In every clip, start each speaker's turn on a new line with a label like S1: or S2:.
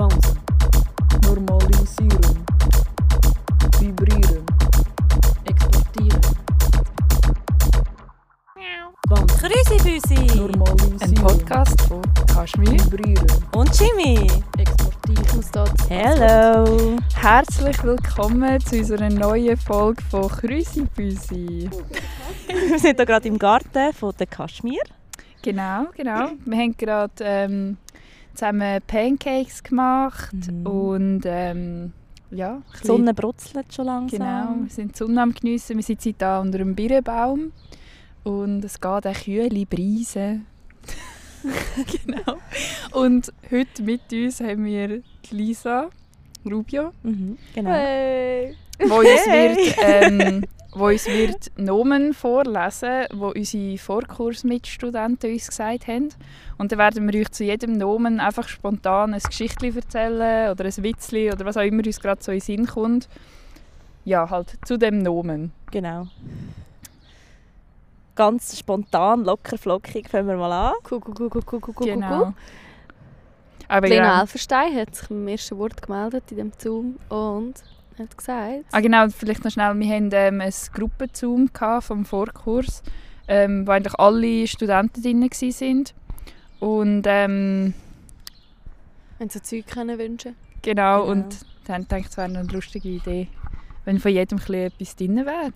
S1: Bouncen.
S2: Normalisieren. Vibrieren.
S1: Exportieren. Bouncen. Grüßi
S2: Normalisieren.
S3: Ein Podcast von Kaschmir.
S2: Vibrieren.
S1: Und Jimmy.
S4: Ich muss da
S1: Hello.
S3: Herzlich willkommen zu unserer neuen Folge von Krüsi-Büsi.
S1: Wir sind hier gerade im Garten von der Kaschmir.
S3: Genau, genau. Wir haben gerade ähm, zusammen Pancakes gemacht
S1: Mhm.
S3: und ähm, ja,
S1: Die Sonne brutzelt schon langsam.
S3: Genau, wir sind die Sonne am geniessen. Wir sitzen hier unter einem Birnbaum und es geht eine kühle Brise. genau. Und heute mit uns haben wir die Lisa Rubio,
S1: Mhm. Genau.
S4: Hey.
S3: wo uns
S1: Hey.
S3: wird, ähm, wo uns wird Nomen vorlesen, wo unsere Vorkursmitstudenten uns gesagt haben. Und dann werden wir euch zu jedem Nomen einfach spontan ein Geschichtli erzählen oder ein Witzli oder was auch immer uns gerade so in den Sinn kommt. Ja, halt zu dem Nomen.
S1: Genau. Ganz spontan, locker, flockig fangen wir mal an.
S4: Cool, cool, cool, cool,
S3: Genau. Aber
S4: Lena
S3: genau.
S4: Elferstein hat sich im ersten Wort gemeldet in dem Zoom und hat gesagt...
S3: Ah, genau, vielleicht noch schnell. Wir hatten ähm, ein Gruppenzoom vom Vorkurs, ähm, wo eigentlich alle Studenten drin waren. Und ähm,
S4: Wenn sie Zeug können wünschen
S3: genau,
S1: Genau.
S3: und dann dachte ich, es wäre eine lustige Idee, wenn von jedem etwas drin wäre.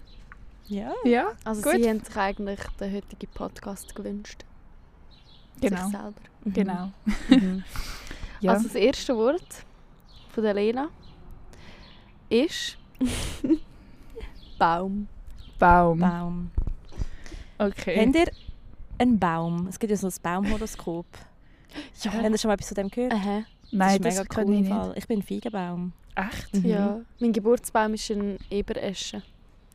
S1: Ja.
S3: Ja,
S4: Also
S3: Gut.
S4: sie haben sich eigentlich den heutigen Podcast gewünscht.
S3: genau.
S4: Sich selber.
S3: genau.
S1: Mhm.
S3: Ja.
S4: Also das erste Wort von der Lena ist... Baum.
S3: Baum.
S1: Baum.
S3: Okay.
S1: Habt ihr einen Baum? Es gibt ja so ein Baumhoroskop.
S4: Ja.
S1: Habt ihr schon mal etwas von dem gehört?
S4: Aha.
S3: Nein,
S1: das
S3: das,
S1: ist mega
S3: kann
S1: cool.
S3: ich nicht.
S1: Fall. Ich bin ein Feigenbaum.
S3: Echt?
S1: Mhm.
S4: Ja. Mein Geburtsbaum ist ein Eberesche.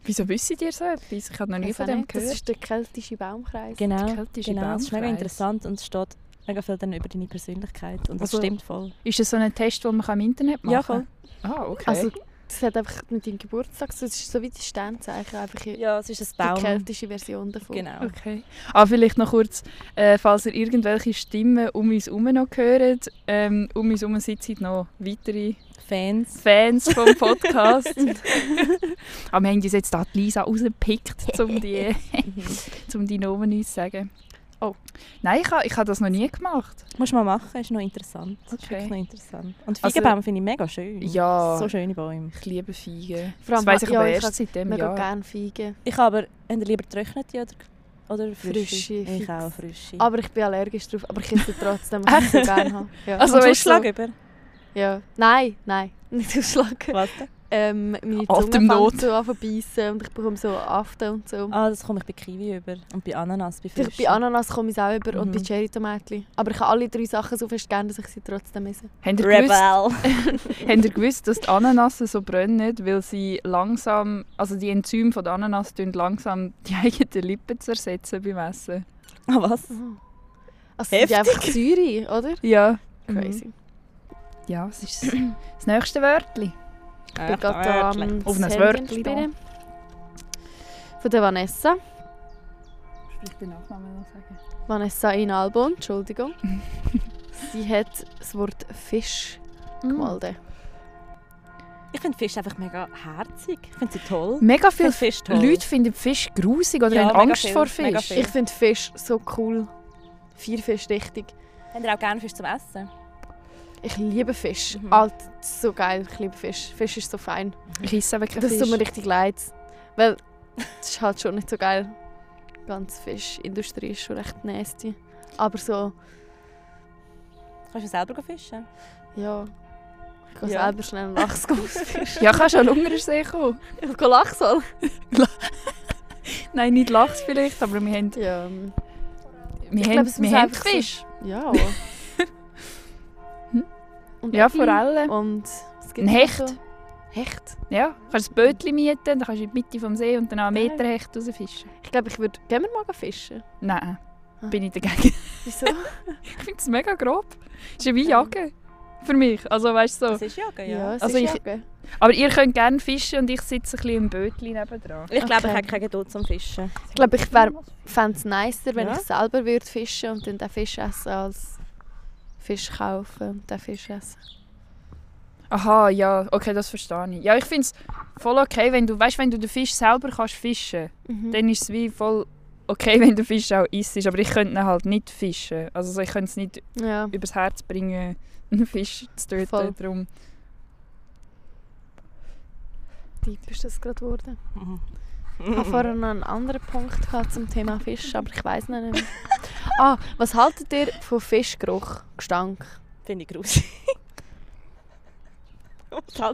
S3: Wieso wisst ihr so etwas? Ich habe noch nie von dem
S4: nicht, Das
S3: gehört.
S4: ist der keltische Baumkreis.
S1: Genau.
S3: Der keltische
S1: genau. Das ist mega
S3: Baumkreis.
S1: interessant und es steht mega viel dann über deine Persönlichkeit. Und das
S3: Also-
S1: stimmt voll.
S3: Ist das so ein Test, den man im Internet machen
S1: Ja,
S3: kann?
S1: voll.
S3: Ah, okay.
S4: Also, das hat einfach mit deinem Geburtstag zu tun. Es ist so wie die Sternzeichen, einfach
S1: Ja, es ist ein
S4: die
S1: Baum.
S4: keltische Version davon.
S1: Genau.
S3: Okay. Ah, vielleicht noch kurz, äh, falls ihr irgendwelche Stimmen um uns herum noch hört. Ähm, um uns herum sitzen noch weitere
S1: Fans.
S3: Fans vom Podcast. Aber wir haben uns jetzt da die Lisa rausgepickt, um die, um die Namen uns zu sagen.
S4: Oh.
S3: Nein, ich habe ich ha das noch nie gemacht.
S1: Musst du mal machen, ist noch interessant. Das ist
S3: Okay.
S1: wirklich noch interessant. Und
S3: Also-
S1: Feigenbaum finde ich mega schön.
S3: Ja.
S1: So schöne Bäume.
S3: Ich liebe Feigen.
S4: Vor
S3: Das
S4: allem,
S3: weiss ich
S4: ja,
S3: aber
S4: ich
S3: erst
S4: hab
S3: seit dem
S4: mega
S3: Jahr.
S4: gerne Feigen.
S1: Ich habe aber, habt ihr lieber getrocknete oder, oder frische?
S4: Frische,
S1: Ich
S4: fix.
S1: auch frische.
S4: Aber ich bin allergisch drauf. Aber ich esse trotzdem, weil ich so gerne habe. Ja.
S3: Also,
S1: also
S3: weißt du,
S1: Ausschlag über?
S4: ja. Nein, nein. Nicht ausschlagen.
S1: Was denn?
S4: Ähm, meine Zunge fängt so an zu beißen und ich bekomme so Aften und so.
S1: Ah, das komme ich bei Kiwi über. Und bei Ananas, bei frischen.
S4: bei Ananas komme ich es auch über und
S1: Mhm.
S4: bei Cherry-Tomatli. Aber ich habe alle drei Sachen so fest gerne, dass ich sie trotzdem esse.
S3: Habt ihr, gewusst,
S1: Rebel.
S3: habt ihr gewusst, dass die Ananas so brennen, weil sie langsam, also die Enzyme von der Ananas tun langsam die eigenen Lippen zersetzen beim Essen?
S1: ah, was?
S4: Also sind die
S1: Heftig.
S4: einfach Säure, oder?
S3: Ja.
S4: Crazy.
S3: Ja, es ist das nächste Wörtli.
S4: Ich bin gerade am
S3: Auf ein
S4: spielen. Von der Vanessa.
S3: Ich den Nachnamen noch sagen.
S4: Vanessa in Albon, Entschuldigung. sie hat das Wort Fisch
S3: Mm.
S4: gemeldet.
S1: Ich finde Fisch einfach mega herzig. Ich finde sie toll.
S3: Mega viele
S1: Fisch toll.
S3: Leute finden Fisch grusig oder
S1: Ja,
S3: haben Angst
S1: viel,
S3: vor Fisch.
S4: Ich finde Fisch so cool. Vier Fisch richtig.
S1: Habt ihr auch gerne Fisch zum Essen?
S4: Ich liebe Fisch.
S1: Mhm.
S4: Alt, das so geil. Ich liebe Fisch. Fisch ist so fein.
S3: Ich esse aber keinen
S4: Das
S3: Fisch.
S4: tut mir richtig leid. Weil das ist halt schon nicht so geil. Die ganze Fischindustrie ist schon recht nasty. Aber so,
S1: Kannst du selber fischen?
S4: ja. Ich kann
S1: Ja.
S4: selber schnell einen Lachs ausfischen.
S3: Ja, kannst du an Lungersee kommen.
S4: Ich kann Lachs.
S3: Nein, nicht Lachs vielleicht, aber wir haben,
S4: Ja,
S3: wir
S4: Ich
S3: haben,
S4: glaub, es muss
S3: wir haben Fisch.
S4: ja. Und
S3: Ja, Forellen.
S4: Und es gibt
S3: Ein Hecht.
S4: So. Hecht?
S3: Ja, du kannst ein Bötchen mieten, dann kannst du in die Mitte vom See und dann einen. Meter Hecht rausfischen.
S4: Ich glaube, ich würde... Gehen wir mal fischen?
S3: Nein,
S4: Ah.
S3: bin ich dagegen.
S4: Wieso?
S3: ich finde es mega grob. Es ist ja wie Jagen. Für mich. Also weißt du so.
S1: Das ist Jagen,
S4: ja,
S1: ja.
S4: es
S3: Also
S4: ist
S3: ich-
S4: Jagen.
S3: Aber ihr könnt gerne fischen und ich sitze ein bisschen im Bötchen nebendran.
S1: Ich glaube, ich
S4: Okay.
S1: habe keine Geduld zum Fischen.
S4: Ich glaube, ich fände es nicer, wenn
S1: Ja.
S4: ich selber würde fischen und dann den Fisch essen, als Fisch kaufen und den Fisch essen.
S3: Aha, ja, okay, das verstehe ich. Ja, ich finde es voll okay, wenn du, weißt, wenn du den Fisch selber kannst fischen,
S4: Mhm.
S3: dann ist es wie voll okay, wenn du Fisch auch isst. Aber ich könnte ihn halt nicht fischen. Also so, ich könnte es nicht
S4: ja.
S3: übers Herz bringen, einen Fisch zu töten.
S4: Voll.
S3: Darum.
S4: Deep ist das gerade geworden.
S1: Mhm.
S4: Ich hatte vorher noch einen anderen Punkt gehabt zum Thema Fisch, aber ich weiß noch nicht mehr. Ah, was haltet ihr von Fischgeruch, Gestank?
S1: Finde ich gruselig.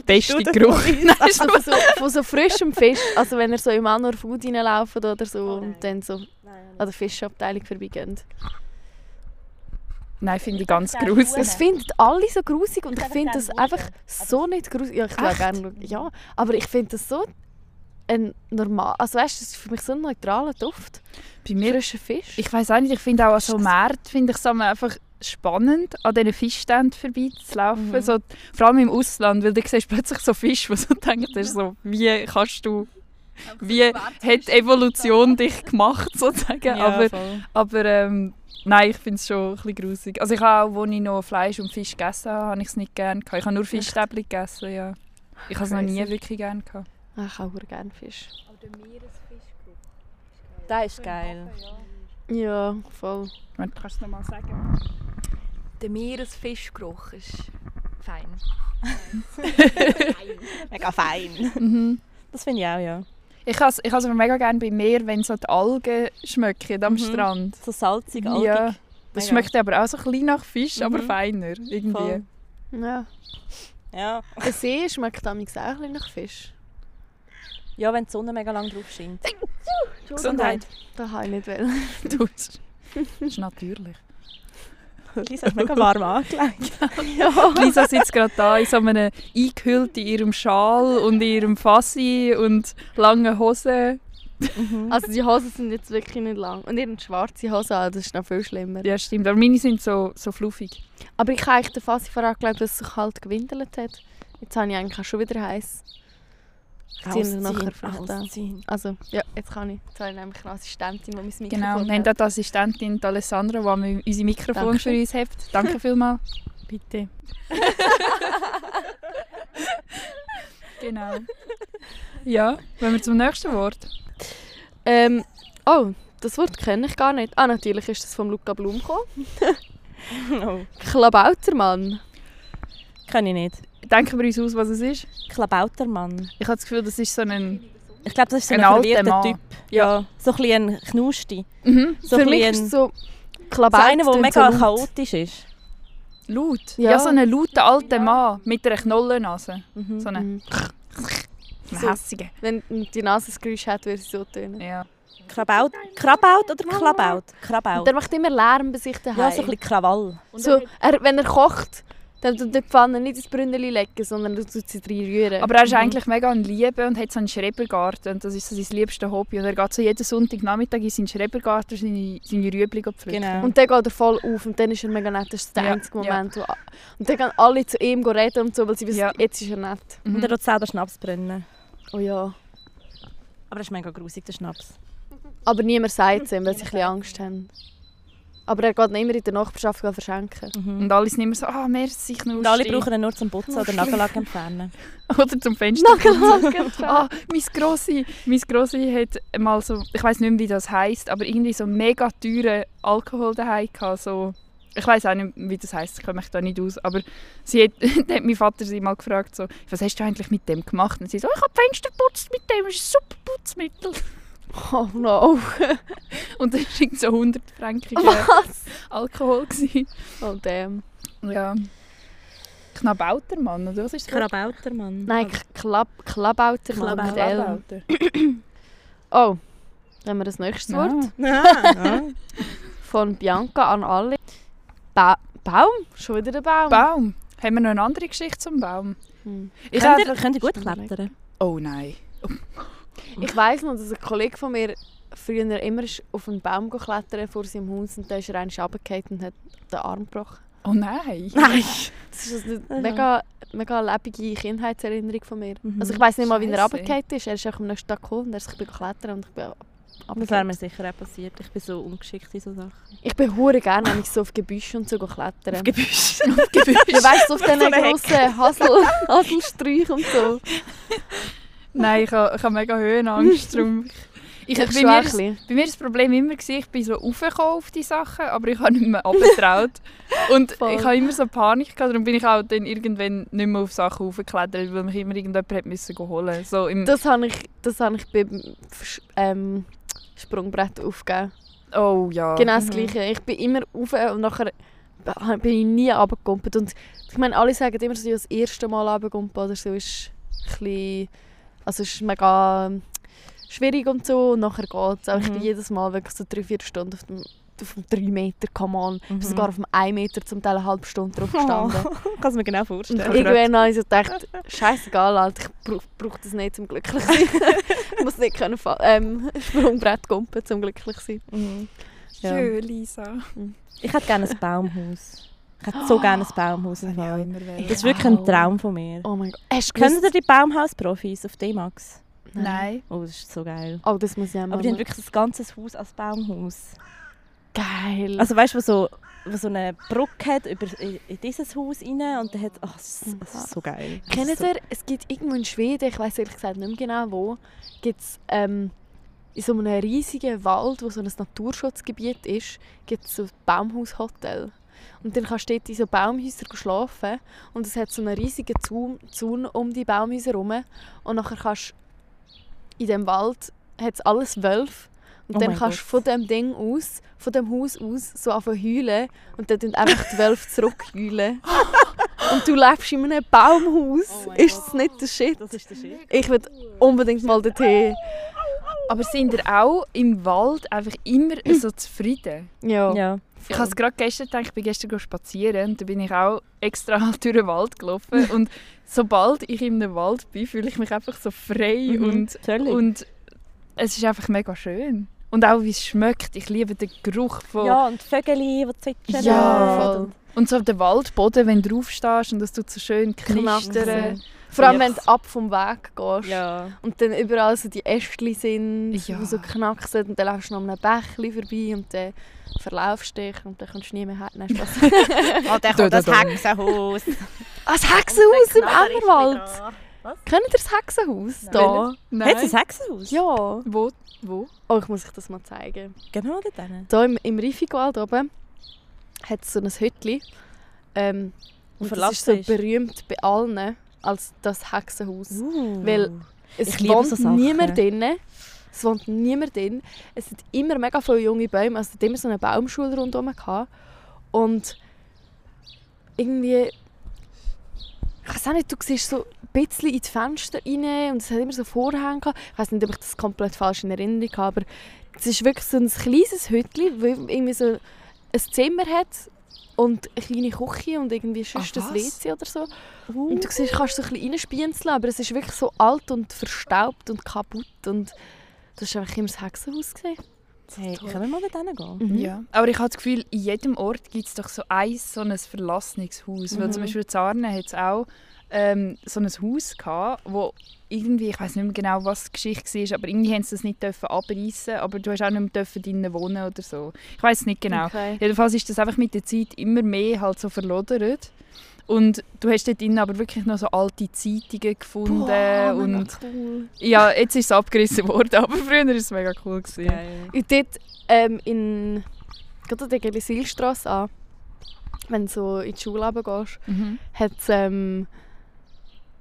S3: Beste Geruch.
S1: Lisa?
S4: Also so, von so frischem Fisch, also wenn ihr so im Anor Food reinlauft oder so
S1: Oh nein.
S4: und dann so an der Fischabteilung vorbeigeht.
S3: Nein, finde ich ganz
S1: Ja,
S3: gruselig.
S4: Das finden alle so grusig und ich finde das einfach so nicht grusig. Ja, ich schaue gerne. Ja, aber ich finde das so ein normal, also weißt du, das ist für mich so ein neutraler Duft.
S3: Bei mir
S4: Frischer Fisch.
S3: Ich weiß auch nicht, ich finde auch an so Märkten finde ich es einfach spannend, an diesen Fischständen vorbeizulaufen.
S1: Mhm.
S3: So, vor allem im Ausland, weil du siehst plötzlich so Fische, wo du denkst, so, wie kannst du, wie hat die Evolution dich gemacht sozusagen. aber
S1: voll.
S3: aber ähm, nein, ich finde es schon ein bisschen grusig. Also ich habe auch, als ich noch Fleisch und Fisch gegessen habe, habe ich es nicht gerne gehabt. Ich habe nur Fischstäbchen gegessen, ja. Ich habe es noch nie wirklich gerne gehabt.
S4: Ah, ich auch gerne Fisch.
S1: Das ist geil.
S4: Ja, voll.
S3: Kannst du es nochmal sagen?
S2: Der Meeresfischgeruch ist fein.
S1: Mega fein.
S3: Mhm.
S1: Das finde ich auch, ja.
S3: Ich habe es ich has aber mega gerne bei mir, wenn so die Algen schmecken am
S1: Mhm.
S3: Strand.
S1: So salzig, algig.
S3: Ja, das
S1: Mega.
S3: schmeckt aber auch so ein bisschen nach Fisch, aber
S1: Mhm.
S3: feiner irgendwie.
S1: Voll.
S4: Ja.
S1: Ja.
S4: Der See schmeckt damals auch ein bisschen nach Fisch.
S1: Ja, wenn die Sonne mega lang drauf scheint.
S3: Gesundheit.
S4: Das habe ich nicht wollen.
S3: Du, das ist natürlich.
S1: Lisa ist mega warm angelegt.
S4: ja.
S3: Lisa sitzt gerade da in so einem eingehüllt in ihrem Schal und in ihrem Fassi und langen Hosen.
S1: Mhm.
S4: Also die Hosen sind jetzt wirklich nicht lang. Und ihre schwarze Hose, an, das ist noch viel schlimmer.
S3: Ja, stimmt. Aber meine sind so, so fluffig.
S4: Aber ich habe eigentlich den Fassi vorher geglaubt, dass es sich halt gewindelt hat. Jetzt habe ich eigentlich auch schon wieder heiß. Ich ziehe ihn nachher vielleicht an.
S1: ausziehen.
S4: Also, ja, jetzt kann ich. Jetzt habe ich nämlich eine Assistentin, die mein Mikrofon
S3: Genau. Wir haben die Assistentin die Alessandra, die mir unser Mikrofon
S4: Danke.
S3: für uns hat. Danke vielmals.
S1: Bitte.
S3: Genau. Ja, wenn wir zum nächsten Wort.
S4: Ähm, oh, das Wort kenne ich gar nicht. Ah, natürlich ist das von Luca Blum gekommen.
S1: oh.
S4: Klabautermann.
S1: Kann ich nicht.
S3: Denken wir uns aus, was es ist.
S1: Klabautermann.
S3: Ich habe das Gefühl, das ist so ein...
S1: Ich glaube, das ist so ein,
S3: Ein alter
S1: verwirrter
S3: Mann.
S1: Typ. Ja. So ein bisschen ein Knusti.
S3: Mhm.
S1: So
S4: Für
S1: ein
S4: mich ist
S1: ein,
S4: es so
S1: so
S4: Klabauter.
S1: einer, der mega
S4: so
S1: chaotisch ist.
S3: Laut?
S4: Ja.
S3: Ja. so ein lauter alter Mann mit einer Knollennase.
S1: Mhm.
S3: So eine
S4: Mhm.
S3: so. hässige.
S4: Wenn die Nase das Geräusch hat, würde sie so tönen.
S3: Ja.
S1: Krabaut, Krabaut oder Klabaut? Krabaut.
S4: Und er macht immer Lärm bei sich daheim.
S1: Ja, so ein bisschen Krawall.
S4: So, er, wenn er kocht, dann tut er die Pfanne nicht ins Brünneli legen, sondern er tut sie drin rühren.
S3: Aber er ist
S1: Mhm.
S3: eigentlich mega ein Liebe und hat so einen Schrebergarten. Und das ist so sein liebstes Hobby. Und er geht so jeden Sonntagnachmittag in seinen Schrebergarten seine, seine Rüebli pflücken.
S1: Genau.
S4: und dann geht er voll auf und dann ist er mega nett. Das ist der
S3: Ja,
S4: einzige
S3: ja.
S4: Moment, wo... Und dann gehen alle zu ihm reden und so, weil sie wissen,
S3: Ja.
S4: jetzt ist er nett.
S3: Mhm.
S1: Und er tut selber Schnaps brennen.
S4: Oh ja.
S1: Aber das ist mega grusig, der Schnaps.
S4: Aber niemand sagt es ihm, weil sie ein bisschen Angst haben. Aber er geht immer in der Nachbarschaft verschenken.
S1: Mhm.
S3: Und alle sind immer so, ah, merci, Knusti.
S1: Und alle brauchen ihn nur zum Putzen oder Nagellack entfernen.
S3: Oder zum Fenster.
S4: Nagellack
S3: Ah, mein Grossi, mein Grossi hat mal so, ich weiß nicht mehr, wie das heisst, aber irgendwie so mega teuren Alkohol daheim gehabt, so ich weiß auch nicht, wie das heisst, ich kenne mich da nicht aus, aber sie hat, hat mein Vater sie mal gefragt, so, was hast du eigentlich mit dem gemacht? Und sie so, ich habe Fenster geputzt mit dem, das ist ein super Putzmittel.
S4: Oh no.
S3: Und das war so 100 Franken? Alkohol. Gewesen.
S4: Oh damn.
S3: Ja. Knabautermann, oder was ist das? Wort?
S1: Krabautermann.
S4: Nein, Klab Klabautermann.
S3: Klabauter.
S4: Oh, haben wir das nächste
S3: Ja.
S4: Wort.
S1: Ja.
S4: Von Bianca an alle. Ba Baum? Schon wieder der Baum?
S3: Baum. Haben wir noch eine andere Geschichte zum Baum?
S4: Hm.
S3: Ich,
S1: Könnt ihr,
S3: habe-
S1: könnt ihr gut klettern?
S3: oh nein.
S4: Ich weiss noch, dass ein Kollege von mir früher immer auf einen Baum klettern vor seinem Haus und dann ist er einmal runtergefallen und hat den Arm gebrochen.
S3: Oh nein.
S1: Nein!
S4: Das ist eine
S1: Aha.
S4: mega, mega lebende Kindheitserinnerung von mir.
S1: Mhm.
S4: Also ich weiss nicht mal, wie er runtergefallen ist. Er ist auch am nächsten Tag gekommen und er ist ich bin klettern und ich bin
S1: Das wäre mir sicher auch passiert. Ich bin so ungeschickt in so Sachen.
S4: Ich bin hure gerne nämlich so auf Gebüsch und so go klettern.
S1: Gebüsch.
S4: Du weißt, so auf diesen
S1: So
S4: grossen Hasel, Haselsträuchen und so.
S3: Nein, ich habe, ich habe mega Höhenangst. Darum. Ich,
S4: Ich
S3: bei, mir ist, bei mir ist das Problem immer, gewesen, ich bin so raufgekommen auf die Sachen, aber ich habe nicht mehr abgetraut. Und
S4: Voll.
S3: ich habe immer so Panik gehabt, darum bin ich auch dann irgendwann nicht mehr auf Sachen raufgeklettert, weil mich immer irgendjemand hat müssen holen so im,
S4: Das habe ich, das habe ich beim ähm, Sprungbrett aufgegeben.
S3: Oh ja.
S4: Genau das
S1: Mhm.
S4: Gleiche. Ich bin immer rauf und nachher bin ich nie runtergekumpelt. Und ich meine, alle sagen immer so, ja, das erste Mal runtergekumpelt oder so ist ein bisschen, also ist mega schwierig und so. Und nachher geht es. Aber ich bin
S1: Mhm.
S4: jedes Mal wirklich so drei, vier Stunden auf dem, auf dem 3 Meter, come on. Ich bin
S1: Mhm.
S4: sogar auf dem 1 Meter zum Teil eine halbe Stunde drauf gestanden.
S1: Ich kann es mir genau
S4: Und
S1: vorstellen.
S3: Ich
S4: irgendwann habe ich so gedacht, scheißegal, Alter, ich brauche brauch das nicht zum glücklich sein. ich muss nicht können ähm, Sprungbrett kumpen zum glücklich sein.
S1: Mhm.
S4: Ja.
S3: Schön, Lisa.
S1: Ich hätte gerne ein Baumhaus. Ich hätte so gerne ein Baumhaus.
S3: immer
S1: Das ist wirklich ein. Traum von mir.
S4: Oh mein Gott. Gewusst-
S1: ihr die Baumhaus-Profis auf D-Max?
S3: Nein.
S1: Oh, das ist so geil.
S4: Oh, das muss ich auch
S1: Aber die haben wirklich das ganze Haus als Baumhaus.
S4: Geil.
S1: Also weißt du, wo so, wo so eine Brücke hat über, in, in dieses Haus rein und dann hat... Ach, das, ist- das ist so geil. Das
S4: Kennt
S1: so,
S4: ihr, es gibt irgendwo in Schweden, ich weiß ehrlich gesagt nicht mehr genau wo, gibt es ähm, in so einem riesigen Wald, wo so ein Naturschutzgebiet ist, gibt es so ein Baumhaushotel. Und dann kannst du dort in so Baumhäusern schlafen und es hat so einen riesigen Zaun, Zaun um die Baumhäuser herum. Und nachher kannst du in dem Wald hat's alles Wölfe und
S1: Oh
S4: dann kannst du von dem Ding aus, von dem Haus aus, so anfangen zu heulen und dann tun einfach die Wölfe zurückheulen. und du lebst in einem Baumhaus.
S1: Oh
S4: ist das nicht der Shit?
S1: das ist der Shit.
S4: Ich würde unbedingt mal dorthin.
S3: Aber sind ihr auch im Wald einfach immer so zufrieden?
S4: Ja.
S1: Ja.
S3: Ich habe es gerade gestern gedacht, ich bin gestern spazieren und da bin ich auch extra durch den Wald gelaufen und sobald ich in einem Wald bin, fühle ich mich einfach so frei
S1: Mhm,
S3: und,
S1: völlig.
S3: und es ist einfach mega schön. Und auch wie es schmeckt. Ich liebe den Geruch von...
S1: Ja, und die Vögel, die zwitschern.
S3: Ja,
S4: voll.
S3: Und so auf dem Waldboden, wenn du draufstehst und das tut so schön knistern.
S4: Vor allem, wenn du ab vom Weg gehst.
S1: Ja.
S4: Und dann überall so die Ästchen sind,
S3: Ja.
S4: die so knacksen. Und dann läufst du noch an einem Bächli vorbei und dann verlaufst dich und dann kommst du nie mehr her. Nein, Spaß.
S1: Oh, der
S3: Da,
S1: kommt
S3: da,
S1: das
S3: da.
S1: Hexenhaus.
S4: ah, das Hexenhaus im Emmerwald. Kennt ihr das Hexenhaus? Da?
S3: Nein.
S1: Hat es ein Hexenhaus?
S4: Ja.
S3: Wo? Wo?
S4: Oh, ich muss euch das mal zeigen.
S1: Genau dort hinten.
S4: Hier im, im Rifikwald oben hat es so ein Hütchen. Ähm, und das ist so
S1: ist.
S4: berühmt bei allen als das Hexenhaus.
S1: Uh.
S4: Weil es
S1: Ich liebe
S4: wohnt
S1: so Sachen.
S4: niemand drin. Es wohnt niemand drin. Es sind immer mega viele junge Bäume. Also es hat immer so eine Baumschule rundherum. Gehabt. Und irgendwie... Ich weiß auch nicht, du siehst so ein bisschen in die Fenster rein und es hat immer so Vorhänge gehabt. Ich weiß nicht, ob ich das komplett falsch in Erinnerung habe, aber es ist wirklich so ein kleines Hütchen, das irgendwie so ein Zimmer hat und eine kleine Küche und irgendwie sonst
S3: Ah,
S4: ein? WC oder so.
S1: Uh.
S4: Und du siehst, kannst so ein bisschen reinspienzeln, aber es ist wirklich so alt und verstaubt und kaputt. Und das war einfach immer das Hexenhaus. Gewesen.
S1: Hey, können wir mal dort hingehen?
S4: Mhm.
S3: Ja. Aber ich habe das Gefühl, in jedem Ort gibt es doch so ein, so ein verlassenes Haus. Weil
S1: Mhm.
S3: zum Beispiel in Zarnen hat es auch ähm, so ein Haus gehabt, wo irgendwie, ich weiß nicht mehr genau, was die Geschichte war, aber irgendwie haben sie das nicht dürfen abreißen, aber du hast auch nicht mehr dürfen drinnen wohnen oder so. Ich weiß nicht genau.
S4: Okay.
S3: Jedenfalls ist das einfach mit der Zeit immer mehr halt so verlodert. Und du hast dort drinnen aber wirklich noch so alte Zeitungen gefunden.
S4: Boah,
S3: und
S4: cool.
S3: ja, jetzt ist es abgerissen worden, aber früher war es mega cool. Gewesen.
S1: Geil.
S4: Und dort ähm, in gerade an der Gelisilstrasse an, wenn du so in die Schule gehst,
S3: Mhm.
S4: hat es ähm,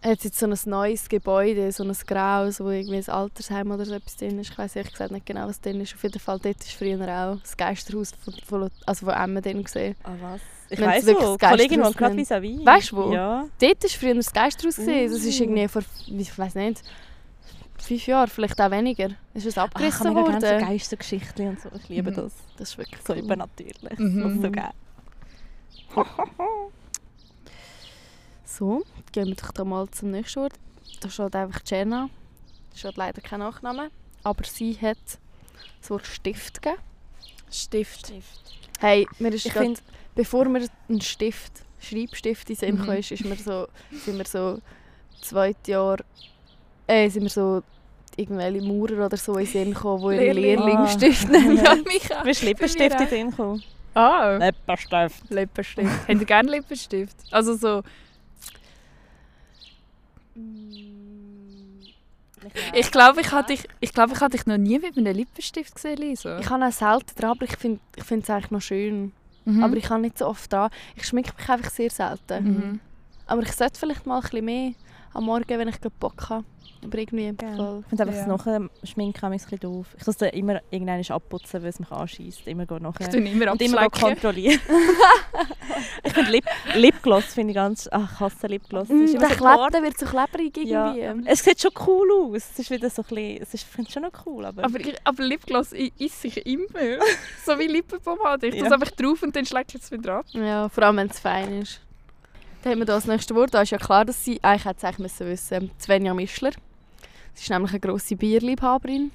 S4: hat's jetzt so ein neues Gebäude, so ein graues, wo irgendwie ein Altersheim oder so etwas drin ist. Ich weiß ehrlich gesagt nicht genau, was drin ist. Auf jeden Fall, dort ist früher auch das Geisterhaus von, von, also von Emmen drin gesehen.
S1: Ah, was? Ich weiss
S4: es wirklich
S1: wo.
S4: das
S1: Kollegin wohnt gerade vis-à-vis.
S4: Weißt du wo?
S1: Ja.
S4: Dort war früher das Geisterhaus. gesehen. Das ist
S1: Uh.
S4: irgendwie vor, ich weiß nicht, fünf Jahren, vielleicht auch weniger. Ist es
S1: Ah, ich
S4: abgerissen
S1: habe mega gerne so
S4: worden?
S1: Geistergeschichten und so. Ich liebe
S3: Mhm.
S1: das.
S4: Das ist wirklich
S1: So
S4: cool.
S1: übernatürlich.
S3: Mhm.
S1: Das ist so geil.
S4: So, gehen wir doch da mal zum nächsten Wort. Da steht einfach Jenna. Da steht leider kein Nachname. Aber sie hat das Wort Stift gegeben.
S3: Stift.
S4: Hey, mir ist
S1: Ich
S4: grad,
S1: finde,
S4: bevor mir ein Stift, Schreibstift in Sinn
S3: Mhm.
S4: ist, ist mir so, sind wir so zweites Jahr, äh, sind wir so irgendwelche Maurer oder so in Sinn gekommen, die ihre
S3: Lehrling.
S4: Lehrlingsstift
S1: Ah.
S4: nennen.
S3: Ja, mich auch.
S1: Mir ist Lippenstift in Sinn gekommen.
S3: Ah,
S1: Lippenstift.
S3: Lippenstift. Habt ihr gerne Lippenstift? Also so, ich glaube, ich hatte dich, ich glaube, ich hatte dich noch nie mit einem Lippenstift gesehen, Lisa.
S4: Ich habe auch selten dran, aber ich finde ich finde es eigentlich noch schön.
S3: Mhm.
S4: Aber ich habe nicht so oft dran. Ich schminke mich einfach sehr selten.
S3: Mhm.
S4: Aber ich sollte vielleicht mal ein bisschen mehr am Morgen, wenn ich Bock habe. Aber irgendwie voll.
S1: Ich finde einfach
S3: Ja.
S1: das nachher Schminken ein bisschen doof. Ich muss dann immer irgendwann abputzen, weil es mich anschießt. Immer go nachher.
S3: Ich tue immer
S1: Und immer kontrollieren. ich finde Lip Lipgloss finde ich ganz... Ach, ich hasse Lipgloss.
S4: Mm, der der wird so klebrig
S1: Ja.
S4: irgendwie.
S1: Es sieht schon cool aus. Es ist wieder so ein bisschen... Es ist, ich finde es schon noch cool, aber...
S3: Aber, ich, aber Lipgloss i- isst sich immer. so wie Lippenpomade. Ich tue es
S1: Ja.
S3: einfach drauf und dann ich es wieder ab.
S4: Ja, vor allem wenn es fein ist. Dann haben wir das nächste Wort. Da ist ja klar, dass sie... Eigentlich hätte es eigentlich müssen wissen. Svenja Mischler. Sie ist nämlich eine grosse Bierliebhaberin.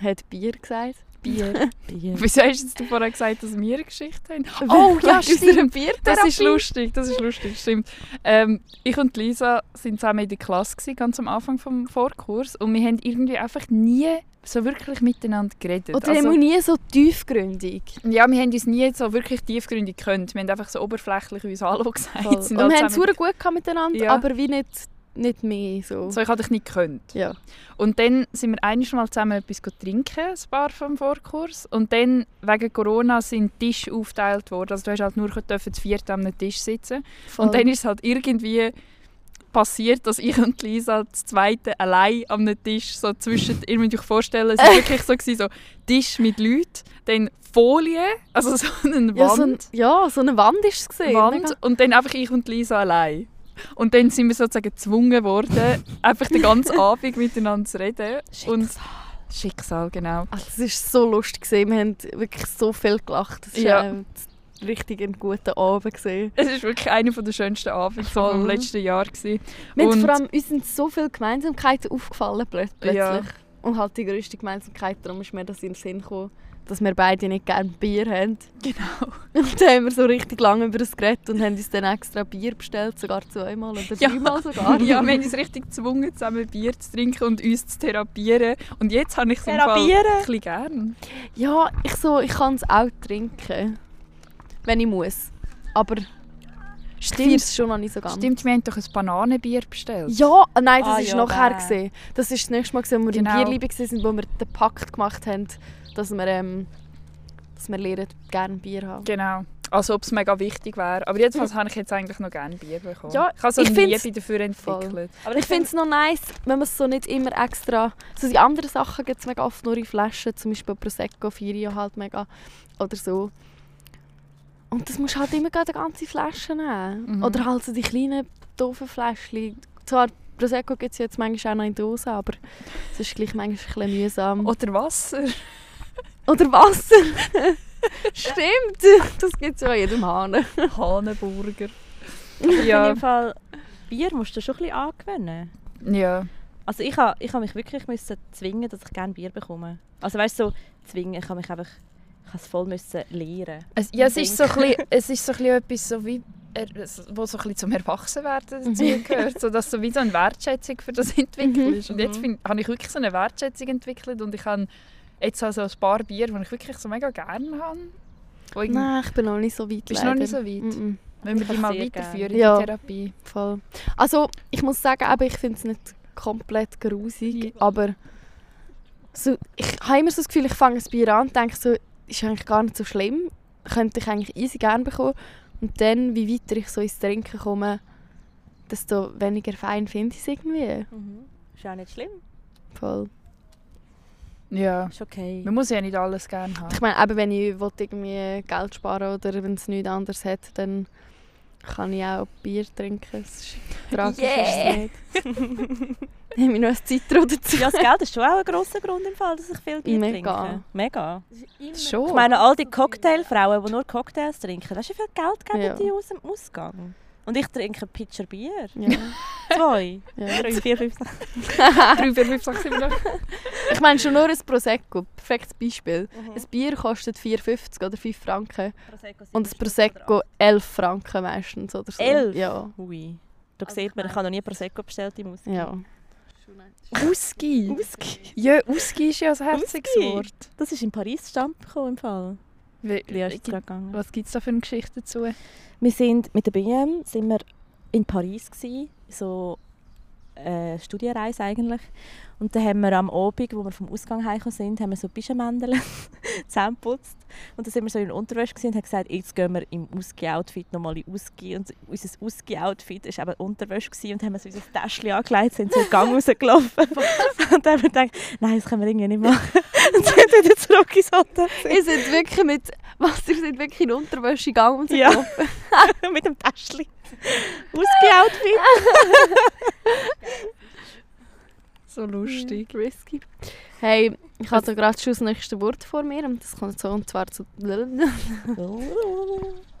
S4: Hat Bier gesagt.
S1: Bier. Bier.
S3: Wieso hast du vorher gesagt, dass wir eine Geschichte haben?
S4: Oh, ja, stimmt.
S3: Das ist lustig, das ist lustig, stimmt. Ähm, ich und Lisa sind zusammen in der Klasse, gewesen, ganz am Anfang vom Vorkurs. Und wir haben irgendwie einfach nie so wirklich miteinander geredet.
S4: Oder also, nie so tiefgründig.
S3: ja, wir haben uns nie so wirklich tiefgründig gekannt. Wir haben einfach so oberflächlich uns Hallo gesagt.
S4: Und wir haben es gut miteinander,
S3: Ja.
S4: aber wie nicht, nicht mehr so.
S3: so, ich habe dich nicht gekannt.
S4: Ja.
S3: Und dann sind wir einmal mal zusammen etwas trinken, ein paar vom Vorkurs. Und dann, wegen Corona, sind Tische aufgeteilt worden. Also du hast halt nur dürfen zu viert am Tisch sitzen.
S4: Voll.
S3: Und dann ist es halt irgendwie passiert, dass ich und Lisa das zweite allein am Tisch so zwischen, ihr müsst euch vorstellen, es war wirklich so, gewesen, so Tisch mit Leuten, dann Folie, also so eine
S4: ja, so, ein,
S3: Wand,
S4: ja, so eine Wand ist es gesehen.
S3: Wand und dann einfach ich und Lisa allein. Und dann sind wir sozusagen gezwungen worden, einfach den ganzen Abend miteinander zu reden. Und Schicksal, genau.
S4: Ach, das war so lustig. Gewesen. Wir haben wirklich so viel gelacht. Das war
S3: Ja.
S4: ja. richtig ein guter Abend.
S3: Es ist wirklich einer der schönsten Abende so vom
S4: Voll.
S3: letzten Jahr. Gewesen.
S4: Wir
S3: Und-
S4: vor allem, uns sind so viele Gemeinsamkeiten aufgefallen plö- plötzlich.
S3: Ja.
S4: Und halt die grösste Gemeinsamkeit, darum ist mir das in den Sinn gekommen, dass wir beide nicht gerne Bier haben.
S3: Genau.
S4: Und dann haben wir so richtig lange über das geredet und haben uns dann extra Bier bestellt, sogar zweimal oder
S3: Ja.
S4: dreimal sogar.
S3: Ja, wir haben uns richtig gezwungen, zusammen Bier zu trinken und uns zu therapieren. Und jetzt habe ich es im Fall ein gern.
S4: Ja, ich, so, ich kann es auch trinken, wenn ich muss. Aber ich feiere es schon noch nicht so ganz.
S3: Stimmt, wir haben doch ein Bananenbier bestellt.
S4: Ja, äh, nein, das
S1: Ah,
S4: war
S1: ja,
S4: nachher. Gewesen. Das war das nächste Mal, gewesen, wo wir
S3: Genau.
S4: in Bierliebe waren, wo wir den Pakt gemacht haben, dass wir, ähm, dass wir lernen, gerne Bier haben.
S3: Genau. Als ob es mega wichtig wäre. Aber jedenfalls habe ich jetzt eigentlich noch gerne Bier bekommen.
S4: Ja,
S3: ich habe so
S4: ich
S3: Liebe dafür entwickelt.
S1: Aber
S4: Ich finde es noch nice, wenn man es so nicht immer extra... So die anderen Sachen gibt es mega oft nur in Flaschen, zum Beispiel Prosecco, Firio halt mega oder so. Und das musst du halt immer eine ganze Flasche nehmen.
S3: Mhm.
S4: Oder halt so die kleinen, doofen Fläschchen. Zwar Prosecco gibt es jetzt manchmal auch noch in Dosen, aber es ist gleich manchmal ein bisschen mühsam.
S3: Oder Wasser.
S4: Oder Wasser. Stimmt, das gibt es ja jedem Hahn.
S3: Hahnenburger.
S1: ja.
S3: Ja.
S1: in Fall Bier musst du schon ein bisschen angewöhnen.
S3: Ja.
S1: Also ich habe ich ha mich wirklich müssen zwingen, dass ich gerne Bier bekomme. Also weißt du, so zwingen, ich habe mich einfach... Ich es voll müssen lernen.
S3: Es, ja, es ist so ein bisschen, es ist so ein bisschen etwas so wie wo so ein bisschen zum Erwachsenwerden dazu gehört, so dass so wie so eine Wertschätzung für das entwickelst. Und jetzt
S1: Mhm.
S3: find, habe ich wirklich so eine Wertschätzung entwickelt und ich habe jetzt also ein paar Bier, die ich wirklich so mega gerne habe.
S4: Nein, ich bin noch nicht so weit.
S3: Bist du noch
S4: leider.
S3: nicht so weit?
S4: Mm -mm.
S3: Wenn wir die
S1: Ich
S3: mal weiterführen,
S4: Ja.
S3: die Therapie.
S4: Voll. Also, ich muss sagen, eben, ich finde es nicht komplett grusig, aber so, ich habe immer so das Gefühl, ich fange ein Bier an und denke so, ist eigentlich gar nicht so schlimm, könnte ich eigentlich easy gerne bekommen. Und dann, wie weiter ich so ins Trinken komme, desto weniger fein finde ich es irgendwie.
S1: Ist auch nicht schlimm.
S4: Voll.
S3: Ja.
S1: Ist okay.
S3: Man muss ja nicht alles gerne haben.
S4: Ich meine, eben, wenn ich will, irgendwie Geld sparen oder wenn es nichts anderes hat, dann kann ich auch Bier trinken. Das ist tragisch
S1: Yeah.
S4: ist es nicht. Nehme ich noch ein Zitro dazu.
S1: Ja, das Geld ist schon auch ein grosser Grund im Fall, dass ich viel Bier
S4: Mega.
S1: trinke. Mega.
S3: Schon.
S1: Ich meine, all die Cocktailfrauen, die nur Cocktails trinken, weißt du, wie viel Geld geben
S4: Ja.
S1: die aus dem Ausgang? Und ich trinke einen Pitcher Bier.
S4: Ja.
S1: Zwei.
S4: Ja.
S1: Drei, vier, fünf, sechs.
S3: Drei, vier, fünf, sechs, sieben.
S4: Ich meine schon nur ein Prosecco. Perfektes Beispiel.
S1: Mhm.
S4: Ein Bier kostet 4,50 oder 5 Franken. Und ein Prosecco 11 Franken meistens oder so.
S1: 11?
S4: Ja.
S1: Ui. Da
S4: Also
S1: sieht
S4: ich
S1: man, ich habe noch nie Prosecco bestellt im Ausgang.
S4: ja.
S3: Uski.
S1: Uski.
S3: Ja, Uski ist ja ein herziges. Wort.
S1: Das ist in Paris gekommen im Fall.
S3: Wie,
S1: Lea ist gerade gegangen.
S3: was gibt es da für eine Geschichte dazu?
S1: Wir sind mit der BM sind wir in Paris gsi, so äh, Studienreise eigentlich. Und dann haben wir am Abend, wo wir vom Ausgang heimgekommen sind, haben wir so Bischenmändeln zusammengeputzt. Und dann sind wir so in Unterwäsche und haben gesagt, jetzt gehen wir im Usgi-Outfit nochmal in Usgi. Und unser Usgi-Outfit war eben Unterwäsche und haben wir so unser Täschchen angelegt, sind so in den Gang rausgelaufen. und dann haben wir gedacht, nein, das können wir irgendwie nicht machen. und sind wieder zurück ins Hotel.
S4: Ihr seid wirklich mit... Was, ihr seid wirklich in Unterwäsche gegangen und so
S1: Ja.
S4: gelaufen?
S1: mit dem Täschchen. Usgi-Outfit.
S3: So lustig.
S4: Risky. Hey, ich habe da gerade schon das nächste Wort vor mir und das kommt so und zwar zu...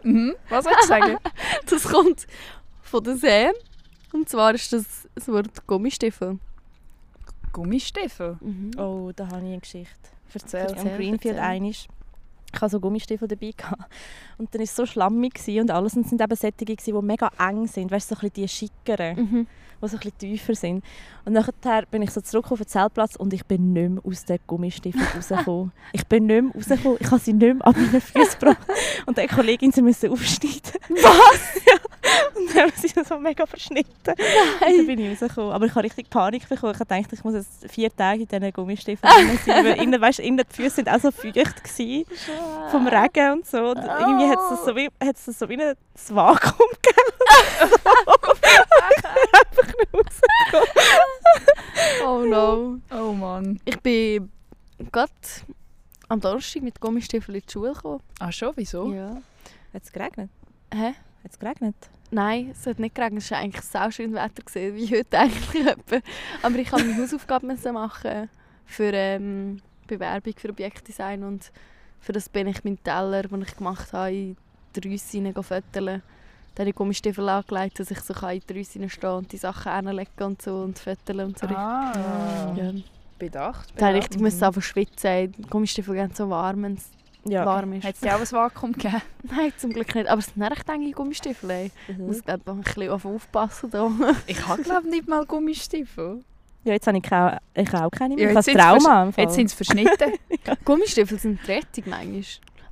S3: Mhm. Was soll ich sagen?
S4: Das kommt von der See. Und zwar ist das das Wort Gummistiefel.
S3: Gummistiefel.
S1: Oh, da habe ich eine Geschichte.
S3: Erzähl.
S1: Am Greenfield einisch. Ich hatte so Gummistiefel dabei. Gehabt. Und dann war es so schlammig und alles. Und es sind eben solche, die mega eng sind. Weißt du, so ein bisschen die schickeren,
S4: Mhm.
S1: Die so ein bisschen tiefer sind. Und nachher bin ich so zurück auf den Zeltplatz und ich bin nicht mehr aus den Gummistiefeln rausgekommen. Ich bin nicht mehr rausgekommen. Ich habe sie nicht mehr an meinen Füßen gebracht. Und die Kollegin, sie müssen aufschneiden. Was? ja. Und dann haben sie so mega verschnitten. Und dann bin ich rausgekommen. Aber ich habe richtig Panik bekommen. Ich habe gedacht, ich muss jetzt vier Tage in diesen Gummistiefeln sein. Weil innen, weißt, innen die Füße sind auch so feucht gewesen, vom Regen und so. Und irgendwie hat es so wie, hat's so wie ein Vakuum gegeben. rausgekommen.
S4: Oh no.
S3: Oh Mann.
S4: Ich bin gerade am Donnerstag mit Gummistiefeln in die Schule gekommen.
S3: Ah schon, wieso?
S4: Ja.
S1: Hat es geregnet?
S4: Hä?
S1: Hat es geregnet?
S4: Nein, es hat nicht geregnet. Es war eigentlich sau schön Wetter, gewesen, wie heute eigentlich. Aber ich musste meine Hausaufgaben müssen machen für ähm, Bewerbung für Objektdesign und für das bin ich meinen Teller, den ich gemacht habe, in die Rüsse Dann habe ich Gummistiefel angelegt, dass ich so kann in die Rüsse stehen und die Sachen hinlegen und so und fotografieren und so.
S3: Ah,
S4: Ja.
S3: bedacht.
S4: Dann habe ich
S3: bedacht.
S4: richtig müssen anfangen zu schwitzen. Die Gummistiefel gehen so warm, wenn es
S1: Ja.
S4: warm ist.
S3: Hat es dir auch ein Vakuum gegeben?
S4: Nein, zum Glück nicht. Aber es sind recht enge Gummistiefel. ey. Ich
S1: Mhm.
S4: muss glaube ein bisschen auf aufpassen. Da.
S3: Ich habe glaube nicht mal Gummistiefel.
S1: Ja, jetzt habe ich, keine, ich habe auch keine mehr.
S3: Ja,
S1: ich
S3: jetzt
S1: habe
S3: sind's
S1: Trauma.
S3: Jetzt sind sie verschnitten.
S4: Gummistiefel sind die Rettung manchmal.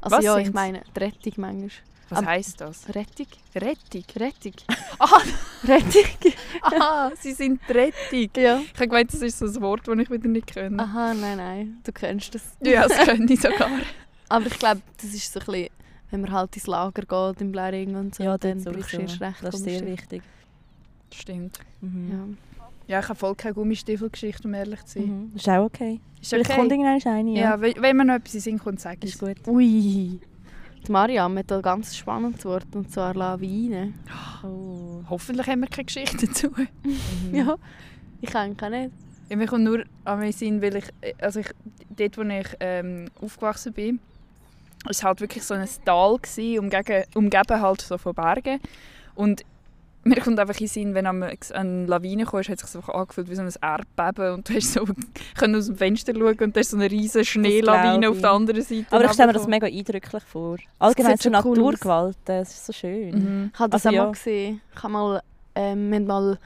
S4: Also
S3: Was
S4: ja, ich
S3: sind's?
S4: meine die Rettung manchmal.
S3: Was
S4: Am-
S3: heisst das?
S4: Rettung?
S3: Rettung.
S4: Rettung.
S3: Ah,
S4: Rettung?
S3: ah, sie sind die Rettung.
S4: ja.
S3: Ich habe gemeint, das ist so ein Wort, das ich wieder nicht kenne.
S4: Aha, nein, nein. Du kennst das.
S3: Ja, das könnte ich sogar.
S4: Aber ich glaube, das ist so ein bisschen, wenn man halt ins Lager geht, im Bläring und so,
S1: Ja,
S4: dann brauchst du erst recht
S1: Das ist sehr wichtig.
S3: Stimmt.
S1: Mhm.
S4: Ja.
S3: Ja, ich habe voll keine Gummistiefelgeschichte, um ehrlich zu sein.
S1: Mhm. Ist auch okay.
S3: Ist
S1: Vielleicht kommt irgendwann eine.
S3: Ja,
S1: Ja,
S3: wenn, mir noch etwas in Sinn kommt, sag ich
S1: ist gut.
S4: Ui. Die Mariam hat ein ganz spannendes Wort, und zwar Lawine.
S1: Oh.
S3: Hoffentlich haben wir keine Geschichte dazu.
S1: Mhm.
S4: Ja. Ich auch nicht.
S3: Ja, mir kommt nur an meinen Sinn, weil ich, also ich, dort, wo ich ähm, aufgewachsen bin, es war halt wirklich so ein Tal, gewesen, umgeben, umgeben halt so von Bergen. Und mir kommt einfach in den Sinn, wenn am- eine Lawine kam, hat es sich so angefühlt wie so ein Erdbeben und du hast so können aus dem Fenster schauen und da ist so eine riesige Schneelawine auf der anderen Seite.
S1: Aber ich stelle mir das mega eindrücklich vor. Allgemein so
S4: schon cool
S1: das ist so schön.
S3: Mhm.
S4: Ich habe das
S1: Also
S4: auch
S1: ja.
S4: mal gesehen. Ich habe mal, ähm, wir haben mal,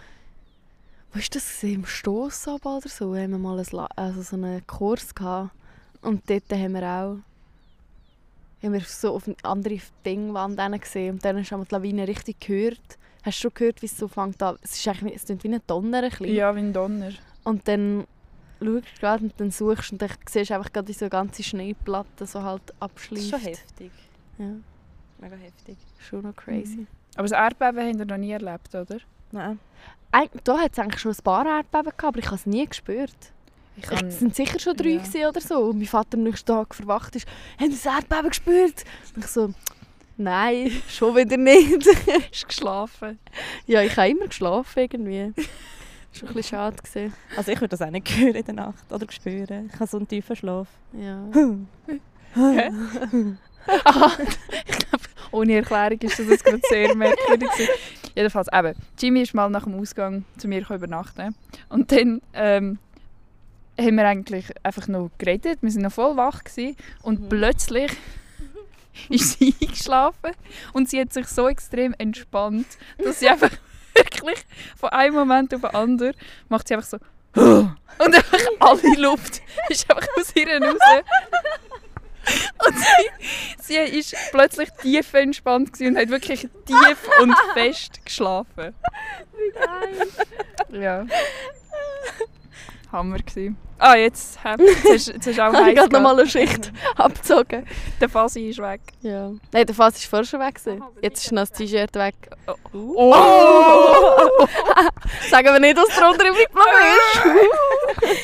S4: wo ist das gesehen? Im Stossabend oder so, haben wir mal ein, also so einen Kurs gehabt. Und dort haben wir auch, haben wir so auf eine andere Dingwand gesehen und dann du einmal die Lawine richtig gehört. Hast du schon gehört, wie es so fängt an? Es ist eigentlich, es klingt wie ein Donner ein bisschen.
S3: Ja, wie ein Donner.
S4: Und dann schaust du gerade und dann suchst und dann siehst du einfach gerade wie so ganze Schneeplatte so halt
S1: Das
S4: abschleift.
S1: ist schon heftig.
S4: Ja,
S1: Mega heftig.
S4: schon noch crazy.
S3: Aber das Erdbeben habt ihr noch nie erlebt, oder?
S1: Nein.
S4: Eig da hat es eigentlich schon ein paar Erdbeben gehabt, aber ich habe es nie gespürt.
S3: Ich
S4: Es sind sicher schon drei
S3: ja.
S4: oder so. Und mein Vater am nächsten Tag verwacht ist, haben Sie das Erdbeben gespürt? Und ich so, nein, schon wieder nicht.
S3: hast geschlafen.
S4: ja, ich habe immer geschlafen irgendwie. Schon ein bisschen schade gesehen.
S1: Also ich würde das auch nicht hören in der Nacht oder spüren. Ich habe so einen tiefen Schlaf.
S4: Ja.
S3: ich glaube, ohne Erklärung ist das jetzt gerade sehr merkwürdig. gewesen. Jedenfalls, eben, Jimmy ist mal nach dem Ausgang zu mir übernachten. Und dann ähm, haben wir eigentlich einfach noch geredet. Wir waren noch voll wach. Gewesen. Und
S1: Mhm.
S3: plötzlich ist sie eingeschlafen. Und sie hat sich so extrem entspannt, dass sie einfach wirklich von einem Moment auf den anderen macht sie einfach so und einfach alle Luft ist einfach aus ihr raus. Und sie, sie ist plötzlich tief entspannt und hat wirklich tief und fest geschlafen. Wie geil. Ja. Hammer gewesen. Ah, jetzt, jetzt, hast du auch
S4: Ich habe
S3: heiß
S4: gerade noch mal
S3: gehabt.
S4: eine Schicht abgezogen.
S3: Der Fasi ist weg.
S4: Ja. Nein, der Fass war vorher schon weg. gewesen. Jetzt ist noch das T-Shirt weg.
S3: Oh!
S4: Sagen wir nicht, was drunter übrig geblieben ist.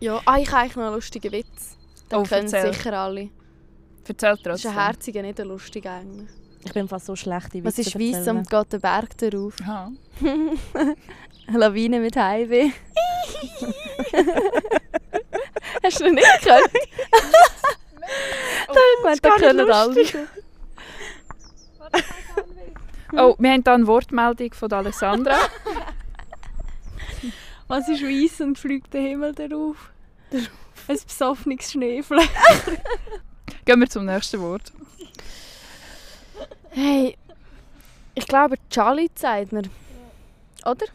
S4: ja, ah, ich habe eigentlich noch einen lustigen Witz. Den
S3: Oh,
S4: kennen
S3: erzähl.
S4: sicher alle.
S3: Erzähl
S4: Das ist
S3: trotzdem.
S4: ein herziger, nicht ein lustiger eigentlich.
S1: Ich bin fast so schlecht in
S4: Was
S1: Witze
S4: ist weiss und geht der Berg darauf? Lawine mit Heimweh. Hast du ihn nicht gehört?
S3: Oh,
S4: Ich meine, da können alle.
S3: oh, wir haben hier eine Wortmeldung von Alessandra.
S5: Was ist weiss und fliegt der Himmel darauf? Ein besoffenes Schneefleck.
S3: Gehen wir zum nächsten Wort.
S4: Hey, ich glaube, Charlie zeigt mir. Oder?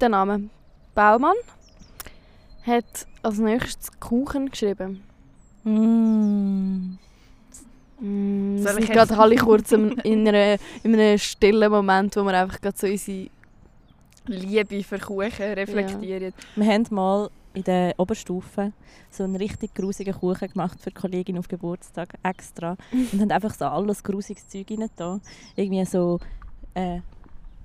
S4: Der Name. Baumann hat als nächstes Kuchen geschrieben.
S1: Mm.
S4: Mm,
S3: Soll ich
S4: sind gerade alle kurz in, in, einer, in einem stillen Moment, wo wir einfach gerade so unsere...
S3: Liebe für Kuchen reflektieren.
S1: Wir haben mal in der Oberstufe so einen richtig grusigen Kuchen gemacht für die Kollegin auf Geburtstag extra und haben einfach so alles grusiges Zeug rein da. Irgendwie so äh,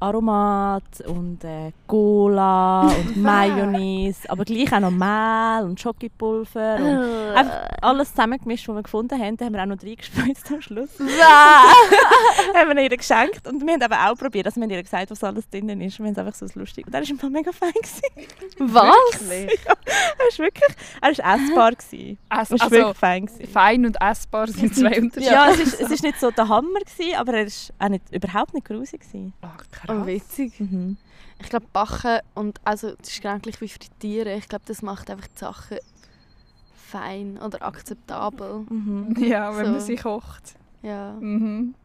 S1: Aromat und äh, Cola und Mayonnaise, aber gleich auch noch Mehl und Schokopulver und einfach alles zusammengemischt, was wir gefunden haben. Da haben wir auch noch reingespritzt am Schluss. haben wir ihr geschenkt und wir haben eben auch probiert. Also wir haben ihr gesagt, was alles drin ist. Wir haben es einfach so lustig. Und er war mega fein. gewesen.
S4: Was?
S3: Wirklich.
S1: Er war wirklich, er war essbar. gewesen.
S3: Also,
S1: Er war
S3: also
S1: wirklich fein. gewesen.
S3: fein und essbar sind zwei Unterschiede.
S1: Ja, es ist, es ist nicht so der Hammer, gewesen, aber er war auch nicht, überhaupt nicht grusig. gewesen.
S3: Ach,
S4: Oh, witzig.
S1: Mhm.
S4: Ich glaube, Backen und also das ist genau gleich wie Frittieren. Ich glaube, das macht einfach die Sachen fein oder akzeptabel.
S1: Mhm.
S3: Ja, wenn
S4: So.
S3: man sie kocht.
S4: Ja.
S3: Mhm.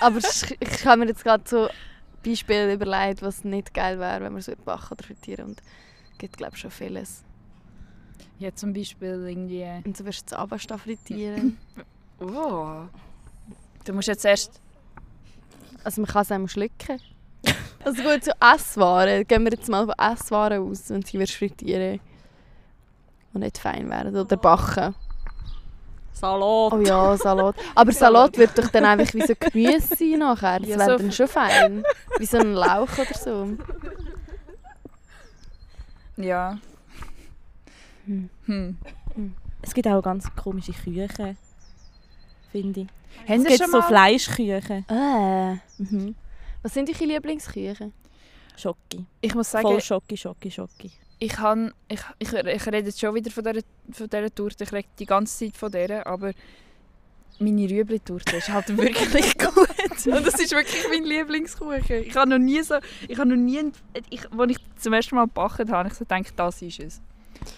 S4: Aber es- ich habe mir jetzt gerade so Beispiele überlegt, was nicht geil wäre, wenn man so backen oder frittieren. Und es gibt, glaube ich, schon vieles.
S3: Ja, zum Beispiel irgendwie...
S4: Und so wirst du das Abasta frittieren.
S3: Oh. Du musst jetzt erst...
S4: Also man kann es einmal schlucken. Also gut, so Esswaren. Gehen wir jetzt mal von Esswaren aus, wenn sie wirst frittieren und nicht fein werden. Oder backen.
S1: Salat.
S4: Oh ja, Salat. Aber Salat wird doch dann einfach wie so Gemüse sein nachher. Das
S3: Ja,
S4: wäre
S3: so
S4: dann schon fein. Wie so ein Lauch oder so.
S3: Ja.
S4: Hm.
S3: Hm.
S1: Es gibt auch ganz komische Küchen, finde ich.
S3: Haben
S1: Es
S3: Sie
S1: gibt
S3: schon
S1: so
S3: mal...
S1: Fleischküchen.
S4: Äh.
S1: Mhm.
S4: Was sind eure Lieblingsküchen?
S1: Schoki.
S3: Ich muss sagen,
S1: Voll Schoki, Schoki, Schoki.
S3: ich, kann, ich, ich, ich rede jetzt schon wieder von dieser, von dieser Torte. Ich rede die ganze Zeit von dieser, aber meine Rüebli-Torte ist halt wirklich gut. Und das ist wirklich mein Lieblingskuchen. Ich habe noch nie so... Ich habe noch nie... Ich, als ich zum ersten Mal gebacken habe, habe ich so gedacht, das ist es.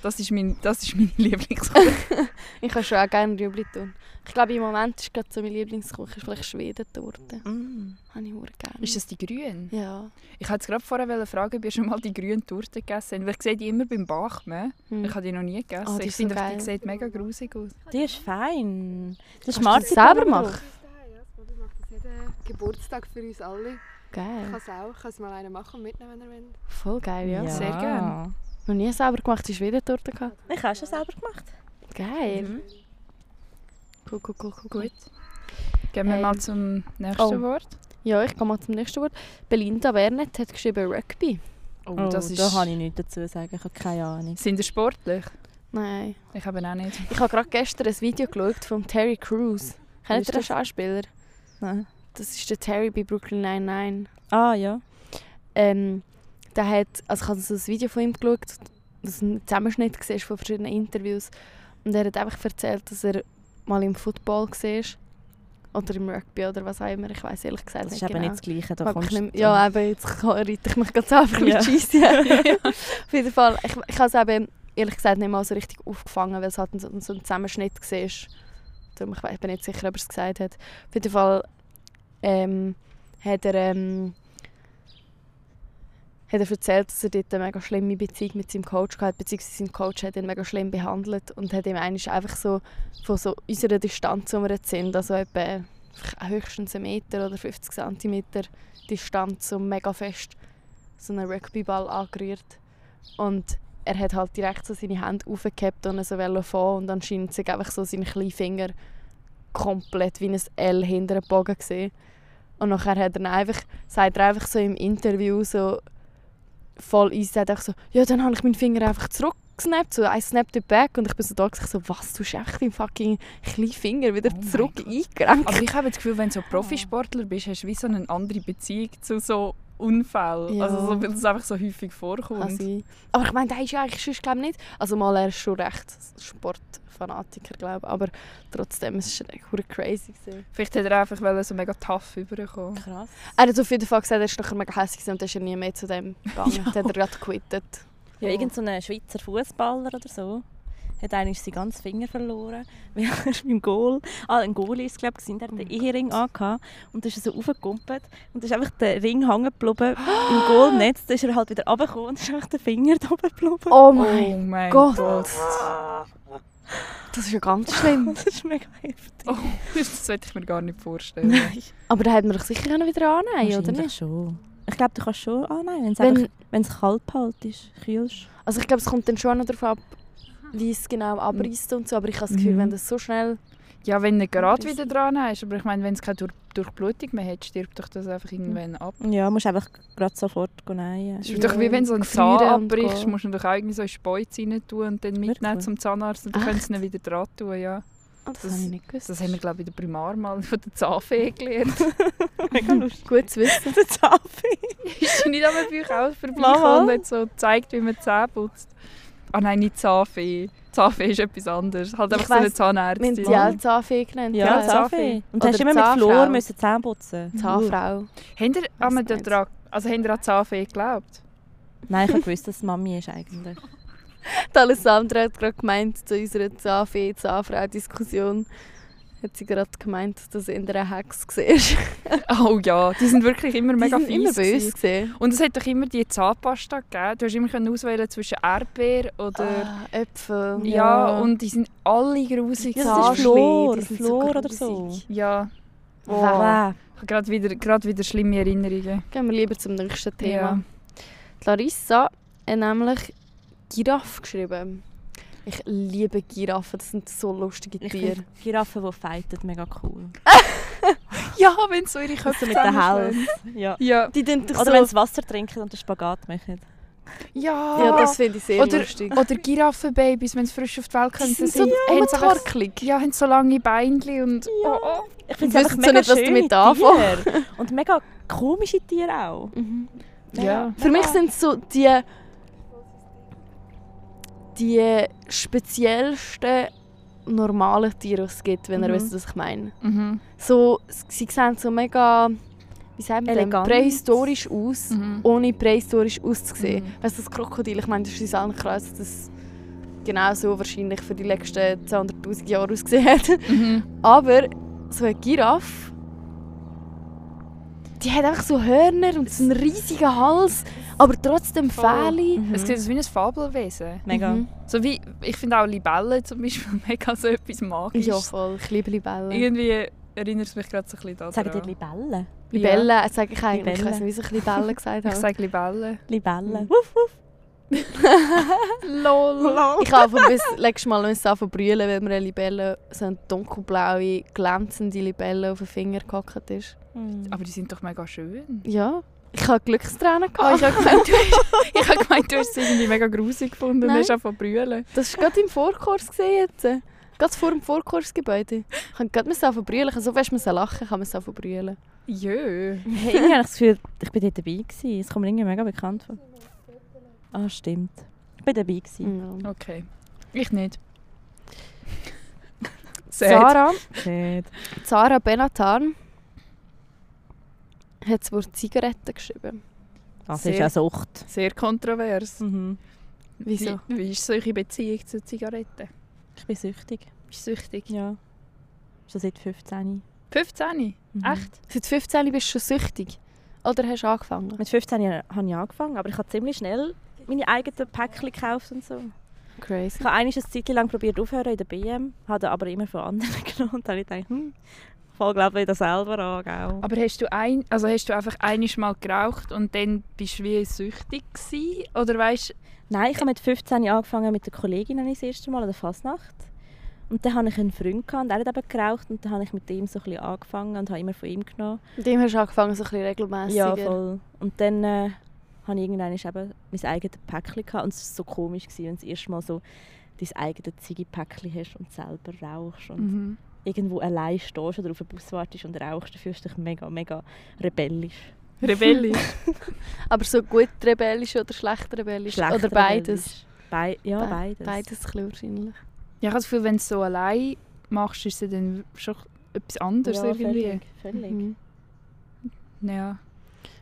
S3: Das ist mein, das ist mein Lieblingskuchen.
S4: Ich kann schon auch gerne Rüebli tun. Ich glaube, im Moment ist gerade so mein Lieblingskuchen ist vielleicht Schwedentorte.
S1: Mm.
S4: Habe ich sehr gerne.
S3: ist das die grüne?
S4: Ja.
S3: Ich wollte gerade vorher fragen, ob ihr schon mal die grüne Torte gegessen habt. Weil ich sehe die immer beim Bachmen.
S4: Hm.
S3: Ich habe die noch nie gegessen.
S4: Oh, die
S3: ich
S4: so
S3: finde,
S4: geil.
S3: die sieht mega grusig aus.
S1: Die ist fein. Das ist
S4: Kannst du das
S1: Marzipan
S4: selber machen?
S6: Ich mache das jeden Geburtstag für uns alle. Ich kann
S4: Geil.
S6: es auch. Ich kann es mal einen machen und mitnehmen, wenn ihr wollt.
S4: Voll geil, ja.
S1: Ja.
S3: Sehr gern.
S4: Noch nie selber gemacht, die Schwedentorte gehabt.
S1: Ich habe schon selber gemacht.
S4: Geil.
S1: Mhm.
S4: Cool, cool, cool, cool.
S3: Gut. Gehen wir
S4: Ähm,
S3: mal zum nächsten
S4: oh.
S3: Wort.
S4: Ja, ich gehe mal zum nächsten Wort. Belinda Wernet hat geschrieben Rugby.
S3: Oh,
S1: Oh,
S3: das ist...
S1: Da kann ich nichts dazu sagen. Ich habe keine Ahnung.
S3: Sind ihr sportlich?
S4: Nein.
S3: Ich habe auch nicht.
S4: Ich habe gerade gestern ein Video geschaut von Terry Crews. Kennt ihr den
S1: das?
S4: Schauspieler?
S1: Nein.
S4: Das ist der Terry bei Brooklyn Nine-Nine.
S1: Ah ja.
S4: Ähm, der hat, also ich habe so ein Video von ihm geschaut, das ein Zusammenschnitt gesehen von verschiedenen Interviews. Und er hat einfach erzählt, dass er mal im Football war. Oder im Rugby oder was auch immer. Ich weiß ehrlich gesagt
S1: Das ist
S4: nicht
S1: eben
S4: genau.
S1: nicht das Gleiche. Da kommst
S4: nicht, ja, eben, jetzt reite ich mich selber
S1: Ja.
S4: mit Scheisse. Auf jeden Fall, ich, ich habe es eben ehrlich gesagt nicht mal so richtig aufgefangen, weil es halt so, so ein Zusammenschnitt war. Darum, ich bin nicht sicher, ob er es gesagt hat. Auf jeden Fall ähm, hat er, ähm, hat er erzählt, dass er dort eine mega schlimme Beziehung mit seinem Coach hatte, beziehungsweise sein Coach hat ihn mega schlimm behandelt und hat ihm eigentlich einfach so von so unserer Distanz, wo wir jetzt sind, also etwa höchstens einen Meter oder 50 cm Distanz, so mega fest so einen Rugbyball angerührt. Und er hat halt direkt so seine Hände aufgehabt und so fahren und anscheinend sich einfach so seine kleinen Finger komplett wie ein L hinter dem Bogen gesehen. Und nachher hat er einfach, sagt er einfach so im Interview so voll easy, sagt einfach so, ja, dann habe ich meinen Finger einfach zurückgesnappt, so I snapped it back und ich bin so da gesagt, so, was, du hast echt deinen fucking kleinen Finger wieder
S3: Oh
S4: zurück eingerenkt.
S3: Aber ich habe das Gefühl, wenn du so Profisportler bist, hast du wie so eine andere Beziehung zu so Unfällen.
S4: Ja.
S3: Also so, weil das einfach so häufig vorkommt.
S4: Aber ich meine, der ist ja eigentlich sonst, glaub ich, nicht. Also mal, er ist schon recht Sportfanatiker, glaube ich. Aber trotzdem, es war echt crazy. Gewesen.
S3: Vielleicht hat er einfach so mega tough rüberkommen.
S1: Krass.
S4: Er hat auf jeden Fall gesagt, er ist nachher mega hässlich und dann ist er nie mehr zu dem gegangen.
S3: Ja.
S4: Dann hat er gerade quittet.
S1: Ja, irgend so ein Schweizer Fußballer oder so hat eigentlich seinen ganzen Finger verloren, weil er beim Goal, ah, ein Goalie ist glaube ich, der hat den Ehering angehabt und dann ist er so aufgekumpelt und dann ist einfach der Ring hängen geblieben im Goalnetz, dann ist er halt wieder runtergekommen und dann ist einfach der Finger da oben geblieben.
S4: Oh
S3: Oh
S4: mein
S3: mein
S4: Gott.
S3: Gott.
S4: Das ist ja ganz schlimm.
S1: Das ist mega heftig.
S3: Oh, das sollte ich mir gar nicht vorstellen.
S4: Aber da hätten wir doch sicher können wieder annehmen oder nicht?
S1: schon. Ich glaube, du kannst schon annehmen, wenn's
S4: Wenn-
S1: einfach- wenn es kalt halt ist, kühlst.
S4: Also ich glaube, es kommt dann schon noch darauf ab, wie es genau abreißt und so. Aber ich habe das Gefühl,
S1: Mhm.
S4: wenn das so schnell...
S3: Ja, wenn du nicht gerade wieder dran hast. Aber ich meine, wenn es keine Durch Durchblutung mehr hat, stirbt doch das einfach irgendwann ab.
S1: Ja, musst einfach gerade sofort nähen.
S3: Es ist
S4: Ja,
S3: doch wie wenn so ein Zahn abbrichst, musst du doch irgendwie so in Speuz rein tun und dann mitnehmen
S1: Wirklich?
S3: zum Zahnarzt und dann können sie ihn wieder dran tun, ja.
S4: Oh, das,
S3: Das-
S4: habe ich nicht gewusst.
S3: Das haben wir, glaube ich, in der Primar mal von der Zahnfee gelernt.
S1: mega lustig.
S4: Gut zu wissen.
S1: Der Zahnfee.
S3: ist sie nicht einmal bei euch auch vorbeigekommen und hat so gezeigt, wie man Zähne putzt? Ah nein, nicht Zahnfee. Zahnfee ist etwas anderes. Halt
S4: Ich
S3: einfach so eine
S4: weiss,
S3: Zahnärztin.
S4: Wir haben die auch Zahnfee genannt.
S1: Ja,
S3: Ja,
S1: Zahnfee. Und du hast immer mit
S4: Zahnfrau.
S1: Flor müssen Zähne putzen.
S4: Zahnfrau.
S3: Habt ihr an dran, also habt ihr an Zahnfee geglaubt?
S1: Nein, ich habe gewusst, dass es Mami ist eigentlich.
S4: Die Alessandra hat gerade gemeint, zu unserer Zahnfee-Zahnfrau-Diskussion hat sie gerade gemeint, dass in einer Hex war.
S3: Oh ja, die sind wirklich immer mega
S4: Die sind immer
S3: fies.
S4: böse
S3: gewesen. Und es hat doch immer die Zahnpasta gegeben. Du hast immer auswählen zwischen Erdbeer oder...
S4: Ah, Äpfel.
S3: ja,
S1: Ja.
S3: und die sind alle grusig.
S1: Ja, das ist Flor,
S4: die sind so
S1: Flor oder
S4: grusig.
S1: so.
S3: Ja.
S4: Wow.
S3: Oh. Ich habe gerade wieder, gerade wieder schlimme Erinnerungen.
S4: Gehen wir lieber zum nächsten Thema.
S3: Ja.
S4: Die Larissa hat nämlich Giraffe geschrieben. Ich liebe Giraffen, das sind so lustige
S1: Ich
S4: Tiere.
S1: finde Giraffen, die fighten, mega cool.
S3: Ja, wenn so ihre Köpfe
S1: Also mit den. Hals. Ja.
S4: Ja. Die
S1: Oder
S4: so...
S1: wenn sie Wasser trinken und den Spagat machen.
S3: Ja,
S4: Ja, das finde ich sehr
S3: oder,
S4: lustig.
S3: oder Giraffenbabys, wenn sie frisch auf die Welt kommen.
S4: Die sind
S3: sie
S4: so
S3: haben so, einfach-
S4: umtorkelig.
S3: ja, haben so lange Beinchen und... Oh, oh.
S1: Ich finde es einfach
S4: so
S1: mega
S4: nicht, was damit anfangen.
S1: Und mega komische Tiere auch.
S4: Mhm.
S3: Ja.
S4: Für mich sind so die die speziellsten normalen Tiere, die es gibt, wenn ihr
S1: Mhm.
S4: wisst, was ich meine.
S3: Mhm.
S4: So, sie sehen so mega, wie sagt man
S1: Elegant.
S4: prähistorisch aus,
S3: Mhm.
S4: ohne prähistorisch auszusehen.
S3: Mhm.
S4: Weißt du, das Krokodil, ich meine, das ist allen klar, dass das genau so wahrscheinlich für die letzten 200'000 Jahre ausgesehen hat.
S3: Mhm.
S4: Aber so eine Giraffe, die hat einfach so Hörner und so einen riesigen Hals, aber trotzdem
S3: Voll.
S4: Fähle.
S1: Mhm.
S3: Es sieht aus wie ein Fabelwesen.
S1: Mega.
S4: Mhm.
S3: So wie, ich finde auch Libellen zum Beispiel mega so etwas Magisches.
S4: Ja, voll. Ich liebe Libellen.
S3: Irgendwie erinnert es mich gerade so ein bisschen daran.
S1: Sagen dir Libellen?
S4: Libellen äh, sage ich eigentlich. Ich weiß nicht, wieso ich Libellen gesagt
S3: Ich
S4: habe.
S3: sage Libellen.
S1: Libellen.
S4: Mhm.
S1: Wuff, wuff.
S3: Lol.
S4: Ich habe bis letztes Mal müssen brüllen, weil mir eine Libelle, so eine dunkelblaue, glänzende Libelle auf den Finger gehackt ist.
S1: Mhm.
S3: Aber die sind doch mega schön.
S4: Ja. Ich habe Glückstränen gehabt.
S3: ich habe gemeint, du hast, ich habe gemeint, du hast es irgendwie mega grusig gefunden und
S4: Nein.
S3: hast einfach brüllen.
S4: Das war gerade im Vorkurs gesehen jetzt. Gerade vor dem Vorkursgebäude. Ich habe gerade anfangen brüllen. Ich habe so fest müssen lachen, ich habe müssen anfangen brüllen.
S3: Jö.
S1: Hey, irgendwie habe ich das Gefühl, ich bin dort dabei gewesen. Es kommt mir irgendwie mega bekannt vor. Ah, stimmt. Ich bin dabei gewesen.
S3: Okay. Ich nicht. Sad.
S4: Sarah. Sarah Benatan hat das Wort Zigaretten geschrieben.
S1: Das ist
S3: Sehr-
S1: ja Sucht.
S3: Sehr kontrovers.
S1: Mhm.
S4: Wieso?
S3: Wie, wie ist solche Beziehung zu Zigaretten?
S1: Ich bin süchtig.
S3: Bist du süchtig?
S1: Ja. Schon seit 15.
S3: 15?
S1: Mhm.
S3: Echt?
S4: Seit 15 bist du schon süchtig. Oder hast du angefangen?
S1: Mit 15 Jahren habe ich angefangen, aber ich habe ziemlich schnell meine eigenen Päckchen gekauft und so.
S4: Crazy.
S1: Ich habe einiges eine Zeit lang probiert aufhören in der BM, habe aber immer von anderen genommen und dann habe ich gedacht, hm, voll glaube ich wieder selber an, gell?
S3: Aber hast du, ein, also hast du einfach einiges Mal geraucht und dann bist du wie süchtig gewesen? Oder weißt
S1: Nein, ich habe mit 15 Jahren angefangen mit der Kollegin das erste Mal an der Fasnacht. Und dann hatte ich einen Freund gehabt, und der hat eben geraucht und dann habe ich mit ihm so ein bisschen angefangen und habe immer von ihm genommen.
S4: Mit dem hast du angefangen, so ein bisschen regelmäßiger.
S1: Ja, voll. Und dann äh, habe ich irgendwann eben mein eigenes Päckchen gehabt und es war so komisch, gewesen, wenn du das erste Mal so dein eigenes Ziggy-Päckchen hast und selber rauchst und
S3: Mhm.
S1: Irgendwo allein stehst oder auf den Bus wartest und rauchst, dann fühlst du dich mega, mega rebellisch.
S3: Rebellisch.
S4: Aber so gut rebellisch oder schlecht rebellisch?
S1: Schlecht
S4: oder beides?
S1: Bei ja,
S4: Be-
S1: beides.
S4: Beides ein wahrscheinlich.
S3: ja, ich habe das Gefühl, wenn du es so allein machst, ist es dann schon etwas anderes
S1: ja,
S3: irgendwie.
S1: völlig, völlig.
S4: Mhm.
S3: Ja.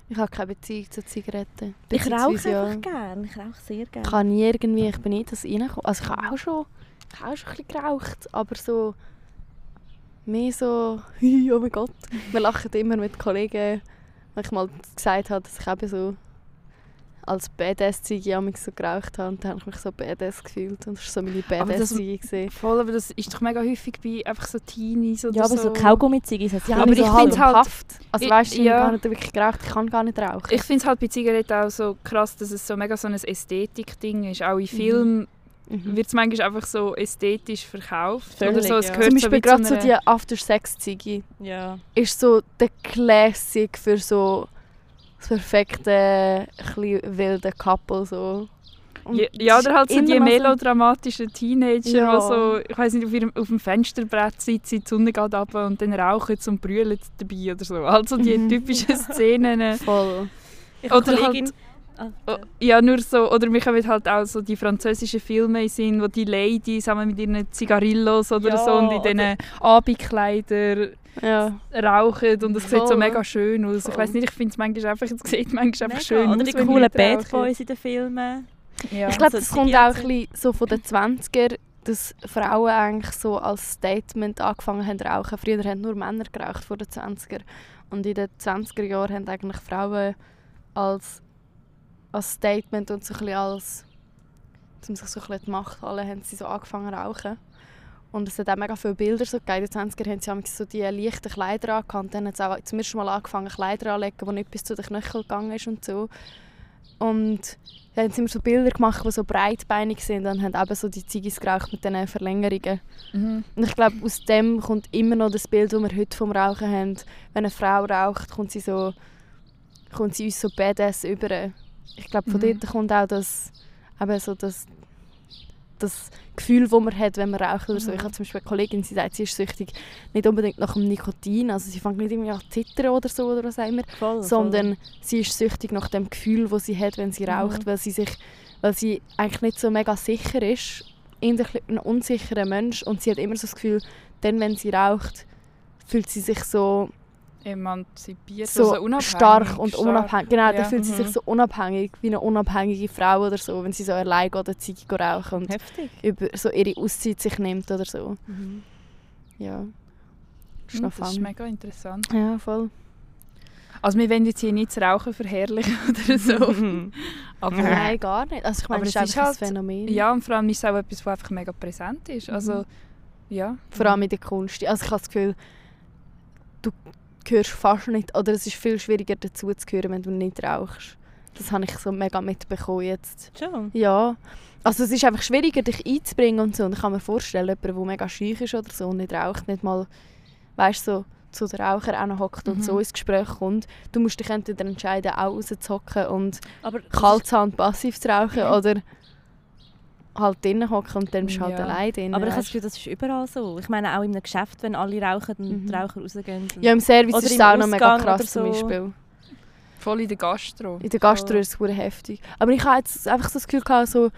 S4: Ich habe keine Beziehung zu Zigaretten.
S1: Ich rauche
S4: Beziehungsweise, ja,
S1: einfach gerne, ich rauche sehr
S4: Ich
S1: gerne.
S4: kann nie irgendwie, ich bin nicht das reingekommen. Also ich habe auch schon, ich habe auch schon ein bisschen geraucht, aber so mehr so, «Hui, oh mein Gott. Wir lachen immer mit Kollegen, wenn ich mal gesagt habe, dass ich eben so als Badass-Ziege amigs so geraucht habe und dann habe ich mich so Badass gefühlt und das war so meine gesehen.
S3: Voll, aber das ist doch mega häufig bei einfach so Teenies oder
S1: Ja, aber so Kaugummi-Ziggis hat es
S4: Ja,
S3: aber ich
S4: ich so
S3: find's
S4: halb
S3: halt-
S4: gepafft. Also
S3: Ich-
S4: weißt du, ich
S3: ja.
S4: habe gar nicht wirklich geraucht, ich kann gar nicht rauchen.
S3: Ich finde es halt bei Zigaretten auch so krass, dass es so mega so ein Ästhetik-Ding ist. Auch in Filmen
S4: Mhm.
S3: Wird es manchmal einfach so ästhetisch verkauft.
S1: Völlig,
S3: oder so, es
S1: ja.
S3: gehört
S4: Zum
S3: so
S4: Beispiel
S3: zu
S4: gerade so
S3: einer-
S4: die After-Sex-Ziege.
S1: Ja.
S4: ist so der Classic für so das perfekte, ein wilde Couple. So. Und
S3: Ja, ja, oder halt so die
S4: so-
S3: melodramatischen Teenager,
S4: Ja.
S3: die so, ich weiß nicht, auf, ihrem, auf dem Fensterbrett sitzen, die Sonne geht runter und dann rauchen sie und brüllen dabei oder so. Also die
S4: Mhm.
S3: typischen Szenen.
S4: Voll.
S1: Ich
S3: Oder
S1: Kollegin, ah,
S3: Oh, Ja, nur so, oder mich kommen halt auch so die französischen Filme Sinn, wo die Ladies zusammen mit ihren Zigarillos oder
S1: Ja,
S3: so und in diesen Abendkleidern
S4: Ja.
S3: rauchen und es sieht so mega schön aus. Ich
S4: Voll.
S3: weiß nicht, ich finde es manchmal einfach, es sieht manchmal einfach schön
S1: Oder
S3: aus,
S1: die coolen Bad. Boys in den Filmen.
S3: Ja.
S4: Ich glaube,
S1: so
S4: das kommt auch ein bisschen so von den 20er, dass Frauen eigentlich so als Statement angefangen haben zu rauchen. Früher haben nur Männer geraucht vor den 20er. Und in den 20er Jahren haben eigentlich Frauen als, als Statement und so ein bisschen als um sich so ein bisschen die Macht holen, haben sie so angefangen zu rauchen. Und es hat auch mega viele Bilder so gegeben. In den 20er haben sie so die leichten Kleider angehabt. Und dann hat es auch zum ersten Mal angefangen, Kleider anzulegen, die nicht bis zu den Knöcheln gegangen ist und so. Und dann haben sie immer so Bilder gemacht, die so breitbeinig sind und haben eben so die Ziggis geraucht mit diesen Verlängerungen.
S3: Mhm.
S4: Und ich glaube, aus dem kommt immer noch das Bild, das wir heute vom Rauchen haben. Wenn eine Frau raucht, kommt sie, so, kommt sie uns so badass über. Ich glaube, von
S3: Mhm.
S4: dort kommt auch das, eben so das, das Gefühl, das man hat, wenn man raucht oder so.
S3: Mhm.
S4: Ich habe zum Beispiel eine Kollegin, sie sagt, sie ist süchtig, nicht unbedingt nach dem Nikotin, also sie fängt nicht irgendwie an zu zittern oder so, oder was auch immer,
S1: Voll,
S4: sondern sie ist süchtig nach dem Gefühl, das sie hat, wenn sie
S3: Mhm.
S4: raucht, weil sie sich, weil sie eigentlich nicht so mega sicher ist, innerlich ein unsicherer Mensch und sie hat immer so das Gefühl, dann wenn sie raucht, fühlt sie sich so,
S3: Emanzipiert,
S4: so
S3: also unabhängig.
S4: stark und
S3: stark.
S4: unabhängig. Genau,
S3: Ja,
S4: dann fühlt sie sich
S1: mhm.
S4: so unabhängig, wie eine unabhängige Frau oder so, wenn sie so allein geht, eine Ziege rauchen und
S1: Heftig.
S4: über so ihre Auszeit sich nimmt oder so.
S1: Mhm.
S4: Ja. Das ist
S3: Mhm,
S4: noch
S3: Das ist mega interessant.
S4: Ja, voll.
S3: Also wir wollen jetzt hier nicht das Rauchen verherrlichen oder so. Aber,
S4: Nein, gar nicht. Also ich meine,
S3: Aber
S4: es ist
S3: ist
S4: einfach
S3: halt-
S4: ein Phänomen.
S3: ja, und vor allem ist es auch etwas, das einfach mega präsent ist. Also,
S4: Mhm.
S3: ja.
S4: Vor allem in der Kunst. Also ich habe das Gefühl, du hörst fast nicht, oder es ist viel schwieriger dazu zu hören, wenn du nicht rauchst. Das habe ich so mega mitbekommen jetzt.
S1: Schon.
S4: Ja. Also es ist einfach schwieriger, dich einzubringen und so. Und ich kann mir vorstellen, jemand, der mega schüch ist oder so und nicht raucht, nicht mal, weißt so zu den Rauchern hockt und
S3: Mhm.
S4: so ins Gespräch kommt. Du musst dich entweder entscheiden, auch rauszuhocken und
S1: Aber
S4: kalt zu haben und passiv zu rauchen
S1: Mhm.
S4: oder halt drinnen hocken und dann bist du halt
S3: Ja.
S4: allein drin.
S1: Aber ich habe das. Gefühl, das ist überall so. Ich meine auch in einem Geschäft, wenn alle rauchen und
S4: Mhm.
S1: die Raucher rausgehen.
S4: Ja, im Service
S1: Oder
S4: ist es auch noch mega krass
S1: oder
S4: zum
S1: so.
S4: Beispiel.
S3: Voll in der Gastro.
S4: In der Gastro ist es hure heftig. Aber ich habe jetzt einfach so das Gefühl gehabt, so,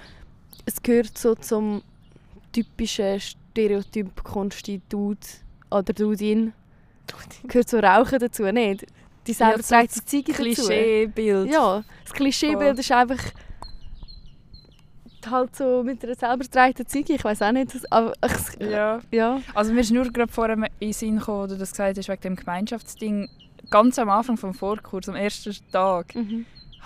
S4: es gehört so zum typischen Stereotyp Kunsti-Dude oder Dudin. Gehört so Rauchen dazu, nicht? Die selber
S3: Ja, so
S4: trägt dazu.
S3: Klischeebild.
S4: Ja, das Klischeebild ist einfach halt so mit einer selber getragenen Ziege. Ich weiß auch nicht, das- aber ich,
S3: ja.
S4: ja.
S3: Also mir ist nur gerade vorher in den Sinn gekommen, oder du das gesagt hast, wegen dem Gemeinschaftsding. ganz am Anfang vom Vorkurs, am ersten Tag,
S4: Mhm.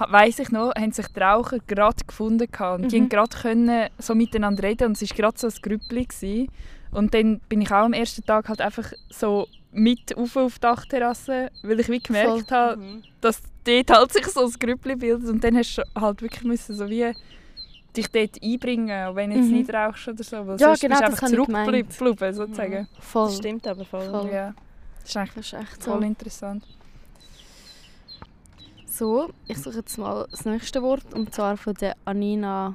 S3: weiss ich noch, haben sich die Raucher gerade gefunden gehabt und die
S4: Mhm.
S3: haben gerade können so miteinander reden und es war gerade so ein Grüppli gewesen. Und dann bin ich auch am ersten Tag halt einfach so mit auf auf die Dachterrasse, weil ich wie gemerkt habe, dass dort halt sich so ein Grüppli bildet und dann hast du halt wirklich müssen so wie dich dort einbringen, auch wenn du jetzt
S4: Mhm.
S3: nicht rauchst oder so, weil
S4: Ja,
S3: sonst
S4: genau,
S3: bist einfach zurückgeblieben sozusagen.
S4: Voll.
S1: Das stimmt aber voll.
S4: Voll.
S3: Ja, das ist eigentlich
S4: Das ist echt so.
S3: voll interessant.
S4: So, ich suche jetzt mal das nächste Wort und zwar von der Anina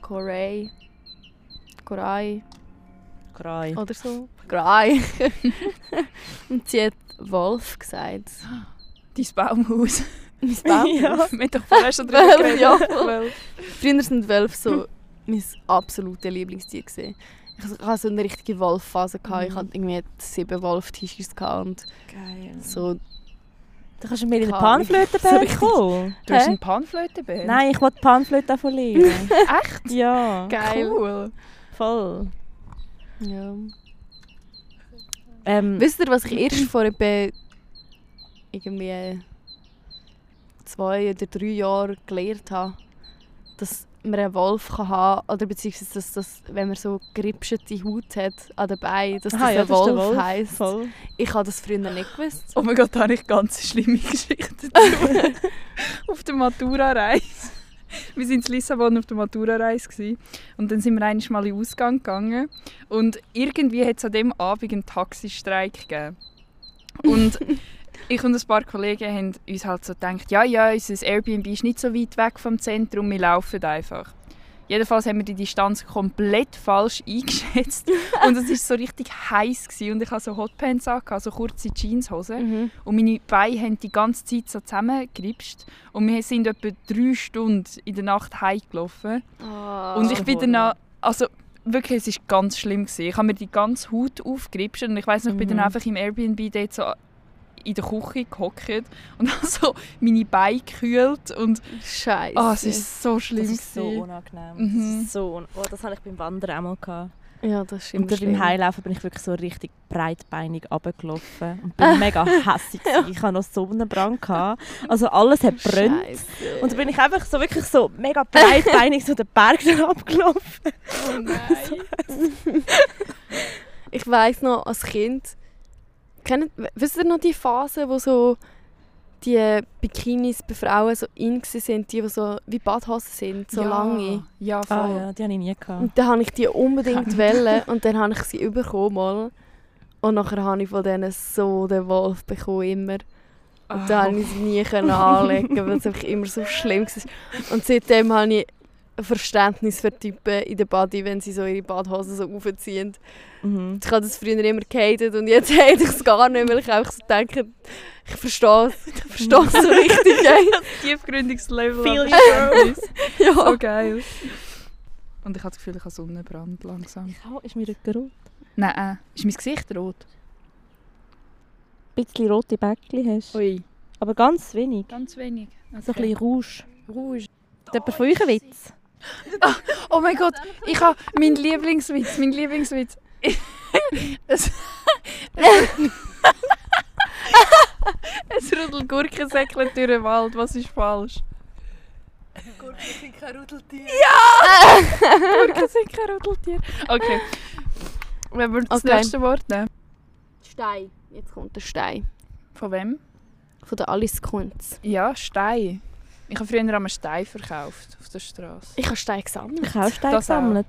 S4: Corey. Corey
S1: Grei.
S4: oder so. Corey. und sie hat Wolf gesagt.
S3: Dein Baumhaus.
S4: Mein Baum.
S1: Ja.
S3: Wir haben doch vorher schon drüber geredet.
S4: ja. Früher sind Wölfe so mein absolutes Lieblingstier. Gewesen. Ich ich hatte so eine richtige Wolfphase. gehabt. Ich hatte irgendwie sieben Wolf-T-Shirts
S1: Geil.
S4: so.
S1: Da kannst du mir in den
S4: Keine Ahnung.
S1: Panflötenberg
S4: richtig-
S1: kommen.
S3: Du hast einen Panflötenband?
S1: Nein, ich wollte Panflöte davon lernen.
S3: Echt?
S1: ja,
S4: Geil.
S3: Cool.
S1: voll.
S4: Ja.
S1: Ähm,
S4: Wisst ihr, was ich erst vor etwa irgendwie zwei oder drei Jahren gelernt habe? Dass man einen Wolf kann haben oder beziehungsweise dass das, wenn man so geripschte Haut hat an den Beinen, dass das
S1: aha, ja,
S4: ein
S1: das
S4: Wolf,
S1: Wolf.
S4: heisst.
S1: Voll.
S4: Ich habe das früher nicht gewusst.
S3: Oh mein Gott, da habe ich ganz schlimme Geschichten auf der Matura-Reise. Wir waren in Lissabon auf der Matura-Reise und dann sind wir einmal mal in den Ausgang gegangen und irgendwie hat es an dem Abend einen Taxistreik gegeben. Und ich und ein paar Kollegen haben uns halt so gedacht, ja, ja, unser Airbnb ist nicht so weit weg vom Zentrum, wir laufen einfach. Jedenfalls haben wir die Distanz komplett falsch eingeschätzt und es war so richtig heiß gewesen. und ich hatte so Hotpants an, so kurze Jeanshosen
S4: Mhm.
S3: und meine Beine haben die ganze Zeit so zusammengeripscht und wir sind etwa drei Stunden in der Nacht heimgelaufen
S4: Ah.
S3: und ich bin dann, also wirklich, es war ganz schlimm. Gewesen. Ich habe mir die ganze Haut aufgeripscht und ich weiß noch, ich bin dann
S1: Mhm.
S3: einfach im Airbnb dort so in der Küche gehockt und habe so meine Beine gekühlt und
S4: Scheiße.
S3: oh, es ist so schlimm.
S1: Das ist so unangenehm.
S3: Mhm.
S1: Das, so un oh, das hatte ich beim Wandern auch mal. Gehabt.
S4: ja, das ist
S1: Und beim. Heilaufen bin ich wirklich so richtig breitbeinig runtergelaufen und bin mega hässlich. gewesen. Ich hatte noch Sonnenbrand. Gehabt. Also alles hat brennt.
S4: Scheiße.
S1: Und dann bin ich einfach so wirklich so mega breitbeinig so den Berg abgelaufen.
S3: Oh nein.
S4: Ich weiss noch, als Kind, kennt, wisst ihr noch die Phase, wo so die Bikinis bei Frauen so in sind, die, die so wie Badhosen sind, so
S3: ja.
S4: lange.
S3: Ja, voll.
S1: Ah ja, die hatte ich nie. Gehabt.
S4: Und dann habe ich die unbedingt wollen und dann habe ich sie bekommen mal. Und nachher habe ich von denen so den Wolf bekommen, immer. Und dann konnte ich sie nie anlegen, weil es einfach immer so schlimm war. Und seitdem habe ich Verständnis für Typen in der Body, wenn sie so ihre Badhosen so aufziehen.
S1: Mhm.
S4: Ich habe das früher immer gehatet und jetzt hate ich es gar nicht, weil ich einfach so denke, ich verstehe es. Ich verstehe es so richtig. ey.
S3: tiefgründiges Level.
S1: Feel
S3: an
S1: you,
S3: Verständnis.
S4: ja.
S3: So geil. Und ich habe das Gefühl, ich habe Sonnenbrand langsam.
S1: Oh, ist mir Rücken rot?
S3: Nein, äh, ist mein Gesicht rot?
S1: Ein bisschen rote Bäckchen hast.
S3: Ui.
S1: Aber ganz wenig.
S3: Ganz wenig.
S1: So ein bisschen Rouge.
S3: Rouge.
S1: Hat jemand von euch einen Witz?
S3: Oh mein Gott, ich habe meinen Lieblingswitz. Mein Lieblingswitz. es, es rudelt Gurkensäckchen durch den Wald. Was ist falsch?
S6: Gurken sind kein Rudeltier.
S3: Gurken sind kein Rudeltier. Okay. Wenn wir das
S4: Okay.
S3: nächste Wort nehmen.
S4: Stein. Jetzt kommt der Stein.
S3: Von wem?
S4: Von der Alice Kunz.
S3: Ja, Stein. Ich habe früher einmal Stein verkauft auf der Straße.
S4: Ich habe Stein gesammelt.
S1: Ich habe auch Steine
S3: Das auch.
S1: gesammelt.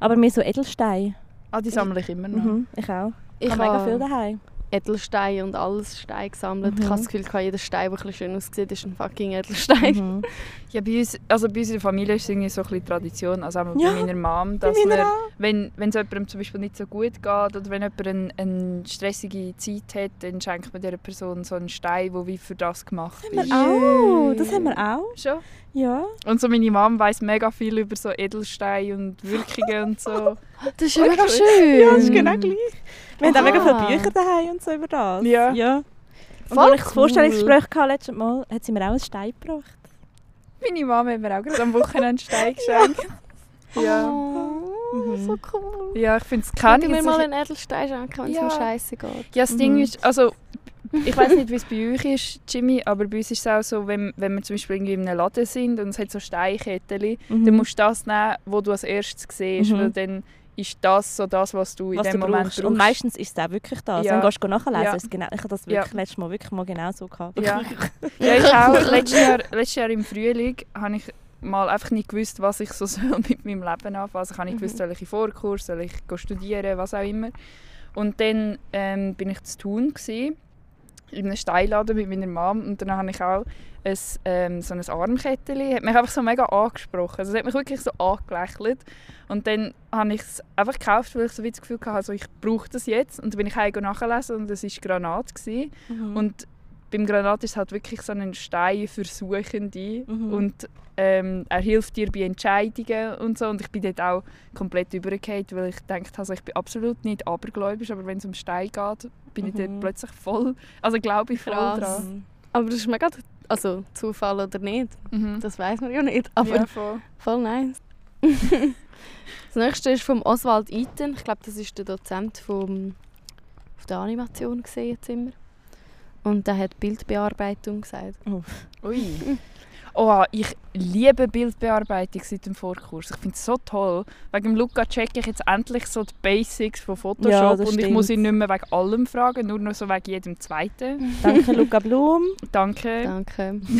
S1: Aber mehr so Edelsteine.
S3: Ah, die sammle ich immer noch.
S1: Mhm, ich auch. Ich
S4: Ich
S1: habe mega viel daheim.
S4: Edelsteine und alles Stein gesammelt.
S1: Mhm.
S4: Ich habe das Gefühl, gehabt, jeder Stein, der ein bisschen schön aussieht, ist ein fucking Edelstein.
S1: Mhm.
S3: Ja, bei uns, also bei uns in der Familie ist es irgendwie so ein bisschen Tradition, also auch
S1: Ja,
S3: bei meiner Mom, dass
S1: meiner
S3: wir,
S1: auch.
S3: wenn, wenn es jemandem zum Beispiel nicht so gut geht oder wenn jemand eine, eine stressige Zeit hat, dann schenkt man dieser Person so einen Stein, der wie für das gemacht
S1: Wir
S3: ist.
S1: auch. Das haben wir auch.
S3: Schon?
S1: Ja.
S3: Und so meine Mom weiss mega viel über so Edelsteine und Wirkungen und so.
S4: Das ist ja mega schön.
S1: Ja, das ist genau gleich. Wir haben auch mega
S4: Aha.
S1: viele Bücher daheim und so über das.
S3: Ja.
S1: ja. Und
S4: Voll
S1: als ich das
S4: cool.
S1: Vorstellungsgespräch hatte letztes Mal, hat sie mir auch einen Stein gebracht.
S3: Meine Mom hat mir auch gerade am Wochenende einen Stein geschenkt. Ja.
S4: Oh,
S1: Mhm.
S4: so cool.
S3: ja, ich finde es
S4: Kann ich mir mal
S3: ein-
S4: einen Edelstein schenken, wenn es
S3: Ja.
S4: mir scheiße geht?
S3: Ja, das Ding
S1: Mhm.
S3: ist, also ich weiß nicht, wie es bei euch ist, Jimmy, aber bei uns ist es auch so, wenn, wenn wir zum Beispiel irgendwie in einem Laden sind und es hat so Steinketten,
S1: Mhm.
S3: dann musst du das nehmen, was du als erstes siehst,
S1: Mhm.
S3: weil dann ist das so das, was du in
S1: was
S3: dem
S1: du
S3: Moment
S1: brauchst.
S3: brauchst.
S1: Und meistens ist es auch wirklich das.
S3: Ja.
S1: Dann gehst du nachlesen.
S3: Ja.
S1: Genau, ich habe das
S3: Ja.
S1: wirklich letztes Mal wirklich mal genau so gehabt.
S3: Ja. ja, ich auch. Letztes Jahr, letztes Jahr im Frühling habe ich mal einfach nicht gewusst, was ich so soll mit meinem Leben anfangen. Also ich habe nicht gewusst, soll ich in Vorkurs, soll ich studieren, was auch immer. Und dann ähm, bin ich zu gewesen, in einem Steilladen mit meiner Mom und dann habe ich auch ein, ähm, so ein Armkettchen, hat mich einfach so mega angesprochen. Also es hat mich wirklich so angelächelt. Und dann habe ich es einfach gekauft, weil ich so das Gefühl hatte, also ich brauche das jetzt. Und dann bin ich heim nachlesen und es war Granat. Gewesen.
S1: Mhm.
S3: Und beim Granat ist es halt wirklich so ein Stein für Suchende.
S1: Mhm.
S3: Und ähm, er hilft dir bei Entscheidungen und so. Und ich bin dort auch komplett übergekehrt, weil ich dachte, also ich bin absolut nicht abergläubisch, aber wenn es um Stein geht, bin ich
S1: Mhm.
S3: dort plötzlich voll, also glaube ich voll
S4: Krass.
S3: dran.
S4: Aber das ist mega, also Zufall oder nicht,
S3: Mhm.
S4: das weiß man ja nicht. Aber
S3: ja, voll.
S4: voll nice. das nächste ist vom Oswald Eaton. Ich glaube, das ist der Dozent vom, auf der Animation gesehen jetzt immer. Und der hat Bildbearbeitung gesagt.
S3: Ui. Oh, ich liebe Bildbearbeitung seit dem Vorkurs. Ich finde es so toll. Wegen dem Luca checke ich jetzt endlich so die Basics von Photoshop
S1: Ja,
S3: und ich muss ihn
S1: stimmt.
S3: nicht mehr wegen allem fragen, nur noch so wegen jedem zweiten.
S1: Danke, Luca Blum.
S3: Danke.
S4: Danke.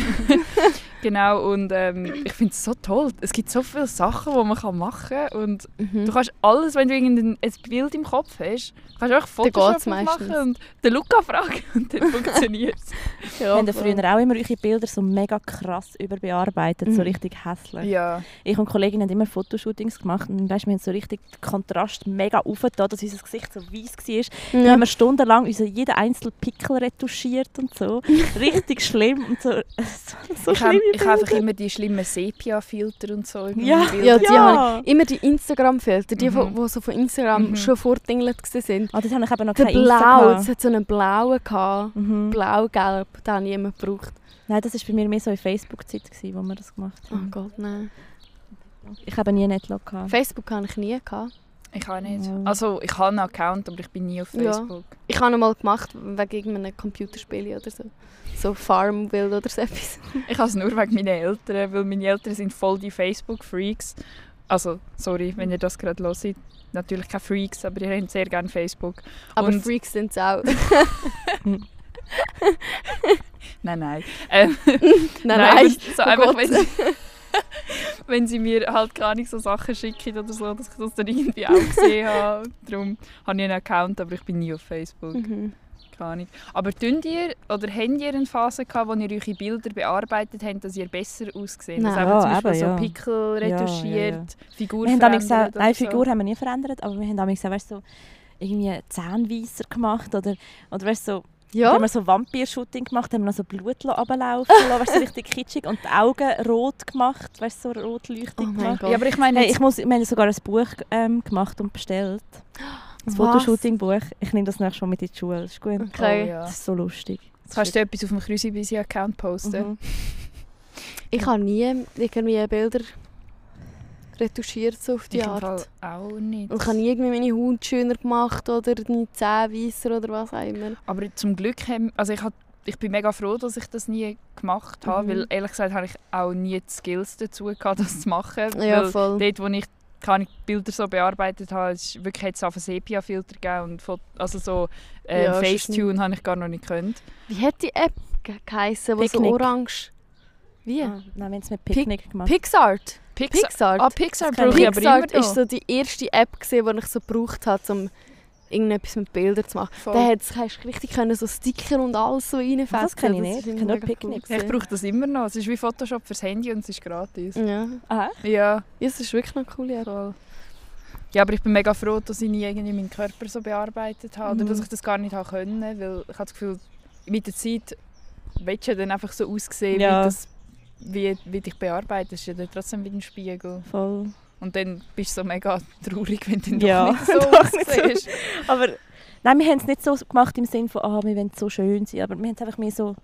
S3: Genau, und ähm, ich finde es so toll. Es gibt so viele Sachen, die man kann machen kann. Und
S4: Mhm.
S3: du kannst alles, wenn du irgendein ein Bild im Kopf hast, kannst du einfach Photoshop machen und den Luca fragen und dann funktioniert es.
S1: Wir haben ja früher auch immer eure Bilder so mega krass überbearbeitet, so
S4: Mhm.
S1: richtig hässlich.
S3: Ja.
S1: Ich und Kolleginnen haben immer Fotoshootings gemacht und weißt, wir haben so richtig den Kontrast mega aufgetan, dass unser Gesicht so weiß war. Dann
S4: Ja.
S1: haben wir stundenlang unseren jeden einzelnen Pickel retuschiert und so. Richtig schlimm und so, so
S3: ich habe hab einfach immer die schlimmen Sepia-Filter und so.
S1: Ja.
S4: Ja, die
S1: Ja.
S4: habe ich. Immer die Instagram-Filter, die,
S3: Mhm.
S4: die so von Instagram
S3: Mhm.
S4: schon vortingelt waren.
S1: Ah, das habe ich eben noch
S4: Der Blau, es hat so einen blauen gehabt.
S1: Mhm.
S4: Blau-gelb, den habe ich immer gebraucht.
S1: Nein, das war bei mir mehr so in Facebook-Zeit, wo wir das gemacht
S4: Oh
S1: haben.
S4: Gott, nein.
S1: Ich habe nie Netlog gehabt.
S4: Facebook habe ich nie gehabt.
S3: Ich auch nicht.
S1: Ja.
S3: Also ich habe einen Account, aber ich bin nie auf
S4: Ja.
S3: Facebook.
S4: Ich habe ihn mal gemacht wegen irgendeinem Computerspiel oder so. So Farmville oder so etwas.
S3: Ich habe es nur wegen meinen Eltern, weil meine Eltern sind voll die Facebook-Freaks. Also, sorry, wenn ihr das gerade hört. Natürlich keine Freaks, aber ihr habt sehr gerne Facebook.
S4: Aber
S3: Und-
S4: Freaks sind es auch.
S3: Nein, nein. Ähm,
S4: nein,
S3: aber
S4: nein.
S3: So
S4: oh
S3: einfach,
S4: Gott.
S3: wenn sie, wenn sie mir halt gar nicht so Sachen schicken oder so, dass ich das dann irgendwie auch gesehen habe. Darum habe ich einen Account, aber ich bin nie auf Facebook.
S4: Mhm.
S3: Keine Ahnung. Aber tünd ihr oder habt ihr eine Phase gehabt, wo ihr eure Bilder bearbeitet habt, dass ihr besser ausgesehen
S4: Nein.
S3: Also
S1: Ja,
S3: zum Beispiel
S1: eben,
S3: so
S1: ja.
S3: Pickel
S1: Ja, ja,
S3: retuschiert,
S1: ja.
S3: Figur
S1: Wir haben damals auch,
S3: verändert
S1: nein,
S3: so.
S1: Figur haben wir nie verändert, aber wir haben damals auch, weißt, so irgendwie Zahnweisser gemacht oder, oder weißt, so,
S4: Ja,
S1: haben wir so Vampir-Shooting gemacht, haben wir noch so Blut runterlaufen lassen, weißt, so richtig kitschig und die Augen rot gemacht, weißt, so rot leuchtig
S4: Oh
S1: gemacht.
S4: Gott.
S3: Ja, aber ich meine,
S1: Hey,
S3: jetzt,
S1: ich muss, wir haben sogar ein Buch ähm, gemacht und bestellt. Ein
S4: Was?
S1: Fotoshooting-Buch. Ich nehme das nächstes Mal mit in die Schule. Das ist gut.
S4: Okay.
S3: Oh, ja.
S1: Das ist so lustig. Das
S3: kannst du etwas auf dem Crucibisi-Account posten.
S1: Mhm.
S4: ich habe nie irgendwie Bilder retuschiert so auf die
S3: Ich
S4: Art.
S3: Fall auch nicht.
S4: Und ich habe nie irgendwie meine Haut schöner gemacht oder meine Zähne weisser oder was auch immer.
S3: Aber zum Glück haben, also ich, hab, ich bin mega froh, dass ich das nie gemacht habe,
S4: Mhm.
S3: weil ehrlich gesagt habe ich auch nie die Skills dazu gehabt, das zu machen.
S4: Ja,
S3: weil
S4: voll.
S3: dort, wo ich keine Bilder so bearbeitet habe, es ist wirklich es auf einen Sepia-Filter gegeben und Fot- also so äh,
S4: Ja,
S3: Facetune habe ich gar noch nicht können.
S4: Wie hat die App ge- geheissen, die so orange... Wie?
S1: Ah, nein, wir haben es mit Picknick gemacht.
S4: Pixart.
S3: Pixar,
S4: Pixart.
S3: ah, Pixar brauche ich aber immer
S4: ist
S3: noch.
S4: so die erste App, gewesen, die ich so gebraucht habe, um irgendetwas mit Bildern zu machen.
S3: Voll.
S4: Da hast du richtig können, so Sticker und alles so reinfetzen.
S1: Das kenne ich nicht. Ich kenne nur
S4: mega
S1: Picknick.
S4: cool
S3: ich brauche das immer noch. Es ist wie Photoshop fürs Handy und es ist gratis.
S4: Ja.
S1: Ah,
S3: Ja,
S4: ja, es ist wirklich eine coole App.
S3: voll. Ja, aber ich bin mega froh, dass ich nie irgendwie meinen Körper so bearbeitet habe. Oder
S1: Mhm.
S3: dass ich das gar nicht habe können. Weil ich habe das Gefühl, mit der Zeit willst du dann einfach so aussehen,
S1: Ja.
S3: wie, das, wie, wie dich bearbeitet. Das ist ja dann trotzdem wie ein Spiegel.
S1: voll.
S3: Und dann bist du so mega traurig, wenn du
S1: Ja,
S3: doch nicht so
S1: nicht so.
S3: aussiehst.
S1: Aber nein, wir haben es nicht so gemacht im Sinne von, ah, wir wollen so schön sein. Aber wir haben es einfach mehr so,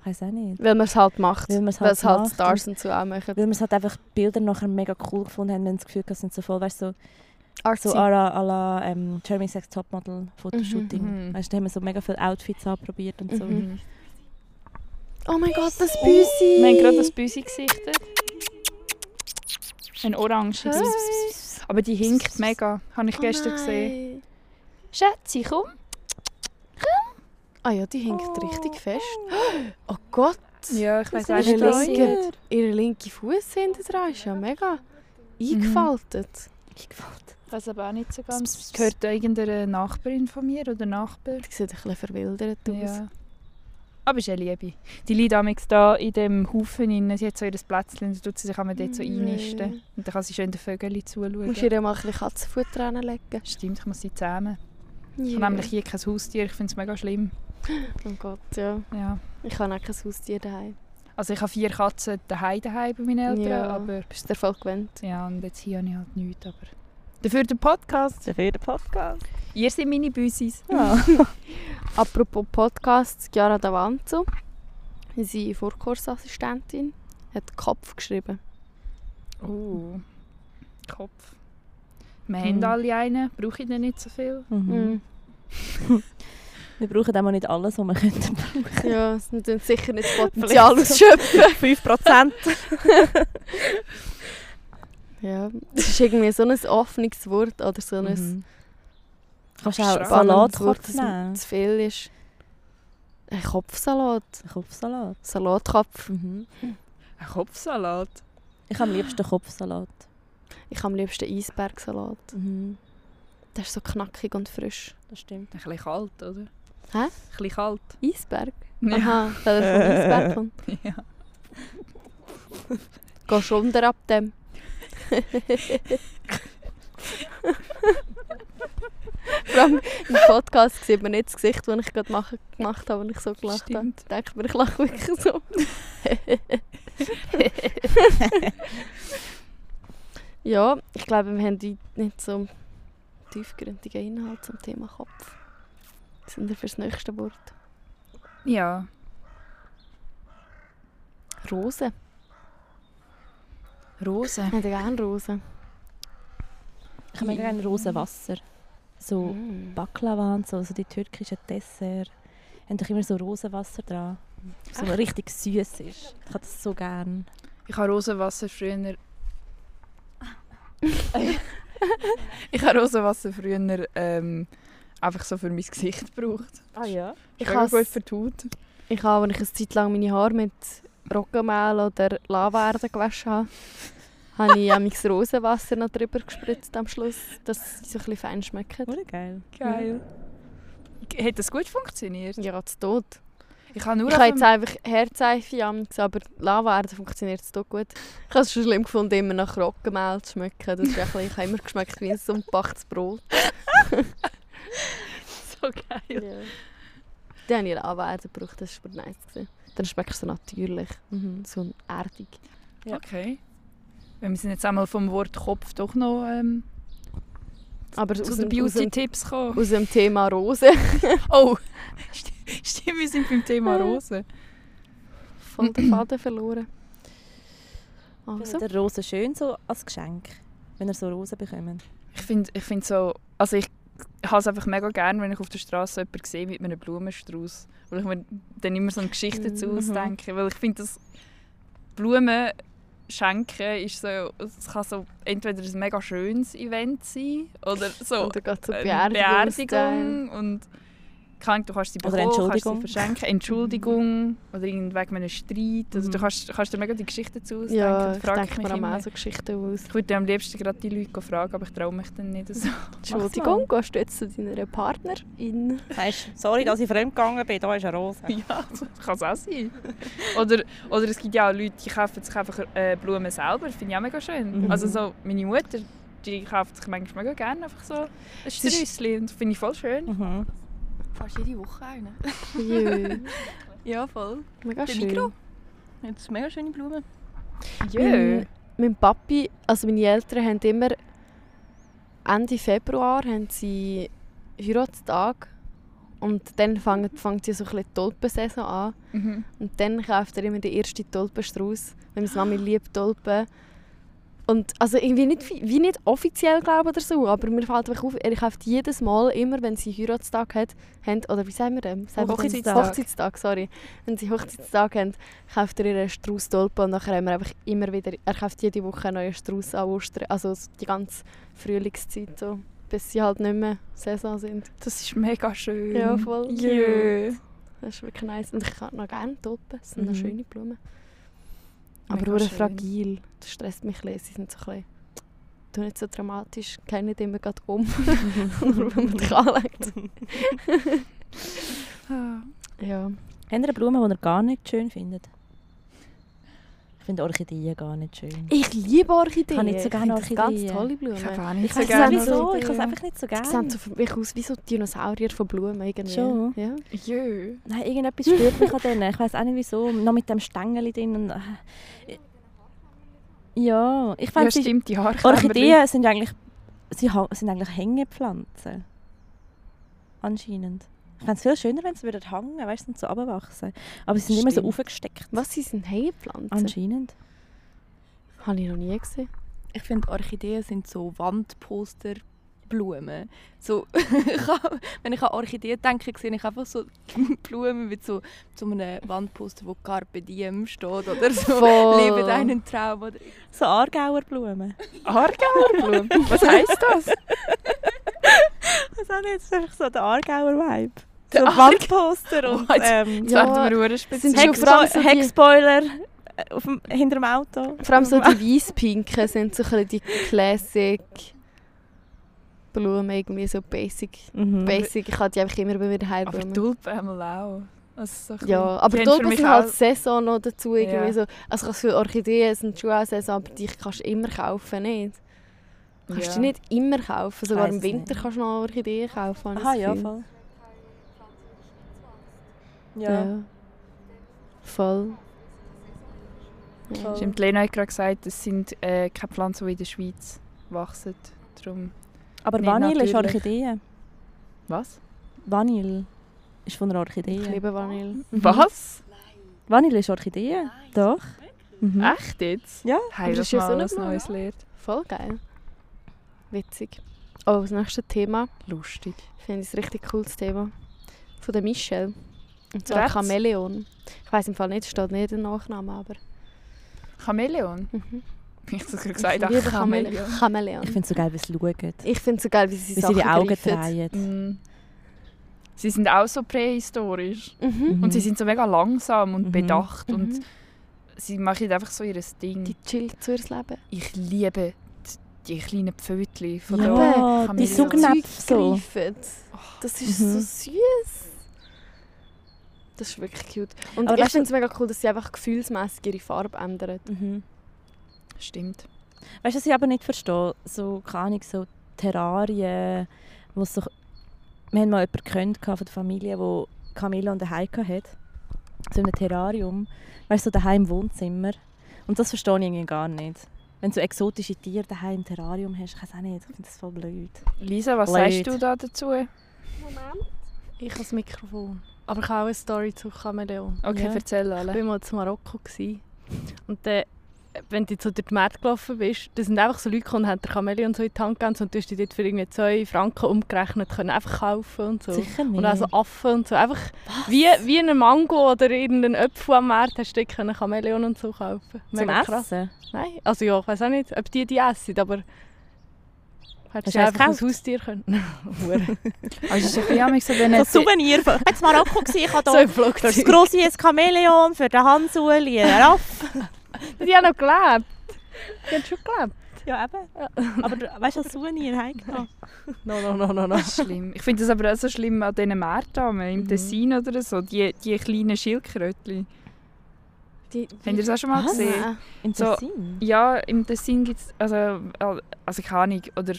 S1: ich weiß auch nicht.
S4: Weil man es halt macht.
S1: Weil man es
S4: Weil
S1: halt,
S4: es halt. Stars und so auch machen.
S1: Weil wir es halt einfach Bilder nachher mega cool gefunden haben, wenn das Gefühl hatten, es sind so voll, weißt du, so, So à la, à la ähm, Jeremy Sex Topmodel Fotoshooting.
S3: Mhm.
S1: Weißt du, da haben wir so mega viele Outfits anprobiert und so.
S4: Mhm.
S3: Mhm.
S4: Oh mein Gott, das Büsi!
S3: Wir haben gerade das Büsi gesichtet. Ein orange.
S4: Hey.
S3: Aber die hinkt mega. Habe ich
S4: Oh
S3: gestern gesehen. Schätzi, komm.
S4: Ah ja, die hinkt
S1: Oh.
S4: richtig fest. Oh Gott!
S3: Ja, ich weiß
S4: Ihre
S3: auch nicht, sie
S4: linke, ihre linke Fuß hinten dran ist ja mega eingefaltet.
S3: Ich weiß aber auch nicht so ganz. Gehört da irgendeine Nachbarin von mir oder Nachbar?
S4: Die sieht ein bisschen verwildert aus.
S3: Ja. Aber ist eine Liebe. Die liegt amigs da in dem Haufen rein. Sie hat so ihr Plätzchen, dann tut sie sich einmal dort so
S4: Nee.
S3: einnisten. Und dann kann sie schön den Vögeln zuschauen.
S4: Du musst ihr mal ein bisschen Katzenfutter reinlegen.
S3: Stimmt, ich muss sie zähmen. Ich habe nämlich hier kein Haustier, ich finde es mega schlimm.
S4: Oh Gott, ja.
S3: Ja.
S4: Ich habe auch kein Haustier daheim.
S3: Also ich habe vier Katzen daheim daheim bei meinen Eltern,
S4: Ja.
S3: aber
S4: Bist du voll gewöhnt?
S3: ja, und jetzt hier habe ich halt nichts. Aber dafür der Podcast.
S1: Dafür der Podcast.
S3: Ihr seid meine Büsis.
S1: Ja.
S4: Apropos Podcast, Chiara Davanzo, unsere Vorkursassistentin, hat Kopf geschrieben.
S3: Oh, Kopf. Wir
S1: Hm.
S3: haben alle einen, brauche ich den nicht so viel.
S1: Mhm.
S4: Mhm.
S1: Wir brauchen auch mal nicht alles, was wir könnten brauchen.
S4: Ja, es sind sicher nicht das Potenzial ausschöpfen.
S1: 5%.
S4: Ja, es ist irgendwie so ein offenes Wort oder so ein
S1: Mhm. Kannst du auch
S3: Spannendes
S1: Salatkopf
S4: Wort, das
S1: nehmen?
S4: zu viel ist. Ein Kopfsalat.
S1: Kopfsalat.
S4: Salatkopf.
S1: Mhm.
S3: Ein Kopfsalat.
S1: Ich habe am liebsten Kopfsalat.
S4: Ich habe am liebsten Eisbergsalat.
S1: Mhm.
S4: Der ist so knackig und frisch.
S1: Das stimmt.
S3: Ein bisschen kalt, oder?
S4: Hä?
S3: Ein bisschen kalt.
S4: Eisberg?
S3: Ja.
S4: Aha, weil er vom Eisberg kommt.
S3: ja.
S4: Gehst du unter ab dem? Vor allem im Podcast sieht man nicht das Gesicht, das ich gerade mache, gemacht habe, wenn ich so gelacht
S3: Stimmt.
S4: habe. Denkt man, ich lache wirklich so. ja, ich glaube, wir haben heute nicht so tiefgründigen Inhalt zum Thema Kopf. Sind wir fürs nächste Wort?
S3: Ja.
S4: Rosen.
S3: Rose.
S4: Ich hätte gerne Rosen.
S1: Ich habe mega gerne Rosenwasser. So
S4: Mm.
S1: Baklava und so, also die türkischen Dessert. Haben doch immer so Rosenwasser dran. So
S4: Echt?
S1: richtig süß ist. Ich habe das so gerne.
S3: Ich habe Rosenwasser früher... ich habe Rosenwasser früher ähm, einfach so für mein Gesicht gebraucht.
S1: Ah ja?
S4: Ich
S3: habe gut für die Haut.
S4: Ich habe, als ich eine Zeit lang meine Haare mit Roggenmehl oder Lavaerde gewaschen habe, habe ich amigs Rosenwasser noch drüber gespritzt am Schluss, dass sie so ein bisschen fein schmecken.
S1: Oder geil.
S3: Geil. Hat das gut funktioniert?
S4: Ja, zu tot.
S3: Ich habe nur
S4: Ich habe jetzt einfach Herzeife aber Lavaerde funktioniert es doch gut. Ich habe es schon schlimm gefunden, immer nach Roggenmehl zu schmecken. Das ist ein bisschen, ich habe immer geschmeckt wie ein so ein gebackenes Brot.
S3: so geil.
S4: Ja. Dann habe ich Lavaerde gebraucht, das war nice. Gewesen. Dann schmeckt es so natürlich,
S1: Mhm.
S4: so erdig.
S1: Ja.
S3: Okay. Wir sind jetzt einmal vom Wort Kopf doch noch ähm,
S4: Aber
S3: zu
S4: aus
S3: den Beauty-Tipps gekommen.
S4: aus dem Thema Rose.
S3: Oh, st- stimmt, wir sind beim Thema Rose.
S4: voll den Faden verloren. Also,
S1: Findet ihr Rosen schön so als Geschenk? Wenn ihr so Rosen bekommt?
S3: Ich finde ich find so, also ich habe es einfach mega gern, wenn ich auf der Straße jemanden sehe mit einem Blumenstrauß, weil ich mir dann immer so eine Geschichte dazu
S1: Mhm.
S3: ausdenke, weil ich finde, dass Blumen schenken ist so, es kann so entweder ein mega schönes Event sein oder so
S4: um
S3: eine
S4: Beerdigung.
S3: Beerdigung und kann, du kannst sie
S1: Oder
S3: bekommen, kannst sie
S1: Entschuldigung.
S3: verschenken, Entschuldigung oder wegen einem Streit. Also du
S1: Mhm.
S3: kannst, kannst dir mega die Geschichte dazu ausdenken.
S4: Ja, ich
S3: frage
S4: denke
S3: mich
S4: mir auch
S3: immer,
S4: so Geschichten aus.
S3: ich würde am liebsten gerade die Leute fragen, aber ich traue mich dann nicht so.
S4: Entschuldigung, gehst du jetzt zu deiner Partnerin?
S1: Sagst sorry, dass ich fremd gegangen bin, da ist eine Rose.
S3: ja, das kann es auch sein. Oder, oder es gibt ja auch Leute, die kaufen sich einfach äh, Blumen selber. Das finde ich auch mega schön.
S1: Mhm.
S3: Also so, meine Mutter, die kauft sich manchmal mega gerne einfach so ein
S4: ist-
S3: Sträußchen. Und das finde ich voll schön.
S1: Mhm.
S2: Fast jede Woche einen.
S4: Jö,
S2: Ja, voll.
S4: mega
S2: Der
S4: schön.
S2: Migros.
S1: Jetzt mega schöne Blumen.
S3: Jö.
S4: Mein, mein Papi, also meine Eltern haben immer Ende Februar haben sie Heiratstag und dann fängt, fängt sie so ein bisschen die Tulpensaison an
S3: Mhm.
S4: und dann kauft er immer den ersten Tulpenstrauß. Wenn meine Mami liebt Tulpen Und also irgendwie nicht, wie nicht offiziell glaube oder so, aber mir fällt einfach auf, er kauft jedes Mal, immer wenn sie Heiratstag hat, haben, oder wie sagen wir dem? Sagen?
S3: Hochzeitstag.
S4: Hochzeitstag, sorry. Wenn sie Hochzeitstag haben, kauft er ihr einen Strauß Tulpen und nachher haben wir einfach immer wieder, er kauft jede Woche einen neuen Strauß an Ostern, also so die ganze Frühlingszeit so, bis sie halt nicht mehr Saison sind.
S3: Das ist mega schön.
S4: Ja, voll.
S3: Jö.
S4: Das ist wirklich nice. Und ich habe noch gerne Tulpen, das sind noch
S1: Mhm.
S4: schöne Blumen. Aber
S3: schön.
S4: fragil, das stresst mich ein bisschen. Sie sind so ein bisschen, tu nicht so dramatisch, geh nicht immer gerade um, nur wenn man dich anlegt.
S3: Ah.
S4: Ja.
S1: Habt ihr eine Blume, die ihr gar nicht schön findet? Ich finde Orchideen gar nicht schön.
S4: Ich liebe Orchideen.
S1: Ich habe nicht so gerne Orchideen.
S4: ganz tolle Blumen.
S3: Ich habe auch
S4: Ich
S3: nicht so
S4: weiss
S3: gerne
S4: nicht
S1: wieso, ich
S3: Orchideen.
S1: kann es einfach nicht so
S4: Die sehen
S1: gerne.
S4: so für mich aus wie so Dinosaurier von Blumen irgendwie.
S1: Schon?
S4: Ja.
S3: Jö.
S1: Nein, irgendetwas stört mich an denen. Ich weiß auch nicht wieso. Noch mit dem Stängel drin. Und, äh, ja, ich
S3: Ja,
S1: fand sie
S3: stimmt, die Haare.
S1: Orchideen sind eigentlich, sie sind eigentlich Hängepflanzen. Anscheinend. Ich fände es viel schöner, wenn sie würden hängen, weißt du, und so runterwachsen. Aber sie sind immer so
S3: Stimmt.
S1: aufgesteckt.
S4: Was, sie sind Heilpflanzen?
S1: Anscheinend.
S4: Habe ich noch nie gesehen.
S2: Ich finde, Orchideen sind so Wandposterblumen. So, ich hab- wenn ich an Orchideen denke, sehe ich einfach so Blumen mit so, so einem Wandposter, wo Carpe Diem steht oder so.
S4: Voll.
S2: Lebe deinen Traum. Oder
S1: So Aargauer Blumen.
S3: Aargauerblumen. Was heisst das?
S1: Das ist einfach so der Aargauer Vibe.
S2: Der
S1: So Wandposter und ähm,
S4: Ja,
S3: wir
S1: Heckspoiler äh, auf dem, hinter dem Auto.
S4: Vor allem so die weißpinken sind so ein bisschen die Classic Blumen, irgendwie so basic.
S1: Mhm.
S4: Basic, ich habe die einfach immer bei mir daheim.
S3: Aber. Tulpen einmal auch. Also so
S4: Ja, aber
S3: haben
S4: Tulpen sind halt Saison noch dazu. Irgendwie
S3: Ja.
S4: so. Also kannst für Orchideen sind schon auch Saison, aber die kannst du immer kaufen, nicht? Kannst
S3: Ja.
S4: du nicht immer kaufen. Sogar
S1: weiss
S4: im
S1: es
S4: Winter
S1: nicht.
S4: kannst du noch Orchideen kaufen. das
S1: ja,
S4: Gefühl.
S1: Voll.
S4: Ja.
S1: Ja.
S4: Voll. Ja.
S3: Stimmt, Lena hat gerade gesagt, es sind äh, keine Pflanzen, die in der Schweiz wachsen. Darum.
S1: Aber Vanille ist. Orchidee.
S3: Was?
S1: Vanille ist von einer Orchidee.
S4: Ich liebe Vanille.
S1: Mhm.
S3: Was?
S1: Vanille ist Orchidee? Doch. Mhm.
S3: Echt jetzt?
S1: Ja.
S3: Hey,
S4: das
S3: das
S4: ist ja so eine
S3: was
S4: Blume.
S3: Neues lernt.
S4: Voll geil. Witzig. Oh, das nächste Thema.
S3: Lustig.
S4: Finde ich ein richtig cooles Thema. Von der Michelle. Und zwar
S3: Rechts?
S4: Chamäleon. Ich weiß im Fall nicht, es steht nicht der Nachname, aber.
S3: Chamäleon?
S4: Mhm.
S3: Ich habe gerade gesagt,
S4: ich
S3: ach,
S4: liebe
S3: Chamäleon.
S1: Ich finde es so geil, wie sie schauen.
S4: Ich finde es so geil, wie sie
S1: Wie sie die Augen
S4: greifen.
S1: drehen.
S3: Mm. Sie sind auch so prähistorisch.
S4: Mhm.
S3: Und sie sind so mega langsam und
S1: Mhm.
S3: bedacht. Und
S4: Mhm.
S3: sie machen einfach so ihr Ding.
S4: Die chillt zu ihrem Leben.
S3: Ich liebe die, die kleinen Pfötchen von
S1: Ja,
S3: der
S1: die
S3: Chamäleon.
S1: Saugnäpfe so.
S4: greifen. Das ist
S1: Mhm.
S4: so süß. Das ist wirklich cute. Und
S1: Aber
S4: ich finde es mega cool, dass sie einfach gefühlsmässig ihre Farbe ändern.
S1: Mhm.
S3: Stimmt.
S1: Weißt du, was ich aber nicht verstehe? So, keine Ahnung, so Terrarien, wo so... Wir haben mal jemanden von der Familie, der Chamäleon daheim hatte. So in einem Terrarium. Weißt du, so daheim im Wohnzimmer. Und das verstehe ich irgendwie gar nicht. Wenn du so exotische Tiere daheim im Terrarium hast, ich weiß auch nicht, ich finde das voll blöd.
S3: Lisa, was
S1: Blöd.
S3: sagst du da dazu?
S4: Ich habe das Mikrofon. Aber ich habe auch eine Story zu Chamäleon.
S3: Okay,
S1: Ja.
S3: erzähl
S4: Ich
S3: alle.
S4: war mal zu Marokko. Gewesen. Und dann, wenn du so durch die Märkte gelaufen bist, da sind einfach so Leute gekommen und haben dir Chamäleon so in die Hand gegeben und du hast die dort für irgendwie 2 Franken umgerechnet können einfach kaufen und so.
S1: Sicher nicht.
S4: Und auch so Affen und so. Einfach wie, wie eine Mango oder irgendeinen Apfel am Markt hast du dort können Chamäleon und so kaufen.
S1: Zum
S4: Mega krass.
S1: Essen?
S4: Nein, also ja, ich weiß auch nicht, ob die die essen, aber hättest
S1: Hast
S4: du
S1: du
S4: einfach als
S1: gekauft?
S4: Haustier können.
S3: Also es ist ein bisschen so, wenn
S1: So
S3: jetzt-
S1: Souvenir von... Ich war in Marokko, gewesen, ich habe
S4: so
S1: hier
S4: im
S1: für das grosse ein Chamäleon, für den Hansuli, einen Raff.
S4: Die haben noch gelebt. Die haben schon gelebt.
S1: Ja, eben. Aber du- weißt du, als Souvenir heimgenommen.
S4: No, no, no, no, no.
S3: Das ist schlimm. Ich finde das aber auch so schlimm an diesen Märkten, im
S1: Mhm.
S3: Tessin oder so, die, die kleinen Schildkrötchen.
S4: Die,
S3: Habt ihr das auch schon mal
S1: Was?
S3: gesehen?
S4: Nein.
S1: In
S3: So,
S1: Tessin?
S3: Ja, im Tessin gibt es, also, also keine Ahnung, oder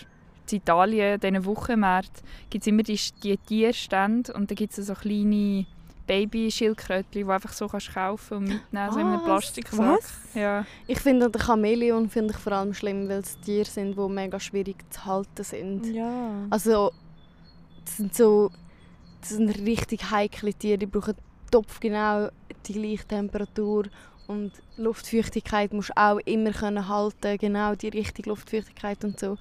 S3: in Italien, diesen Wochenmärkten, gibt es immer die, die Tierstände und da gibt es so kleine Baby-Schildkrötchen, die du einfach so kannst kaufen und mitnehmen, so in einem
S4: Was?
S3: Plastiksack.
S1: Was?
S3: Ja.
S4: Ich finde den Chamäleon finde ich vor allem schlimm, weil es Tiere sind, die mega schwierig zu halten sind.
S1: Ja.
S4: Also, das sind so, das sind richtig heikle Tiere, die brauchen topfgenau die gleiche Temperatur Und Luftfeuchtigkeit musst du auch immer können halten, genau die richtige Luftfeuchtigkeit und so.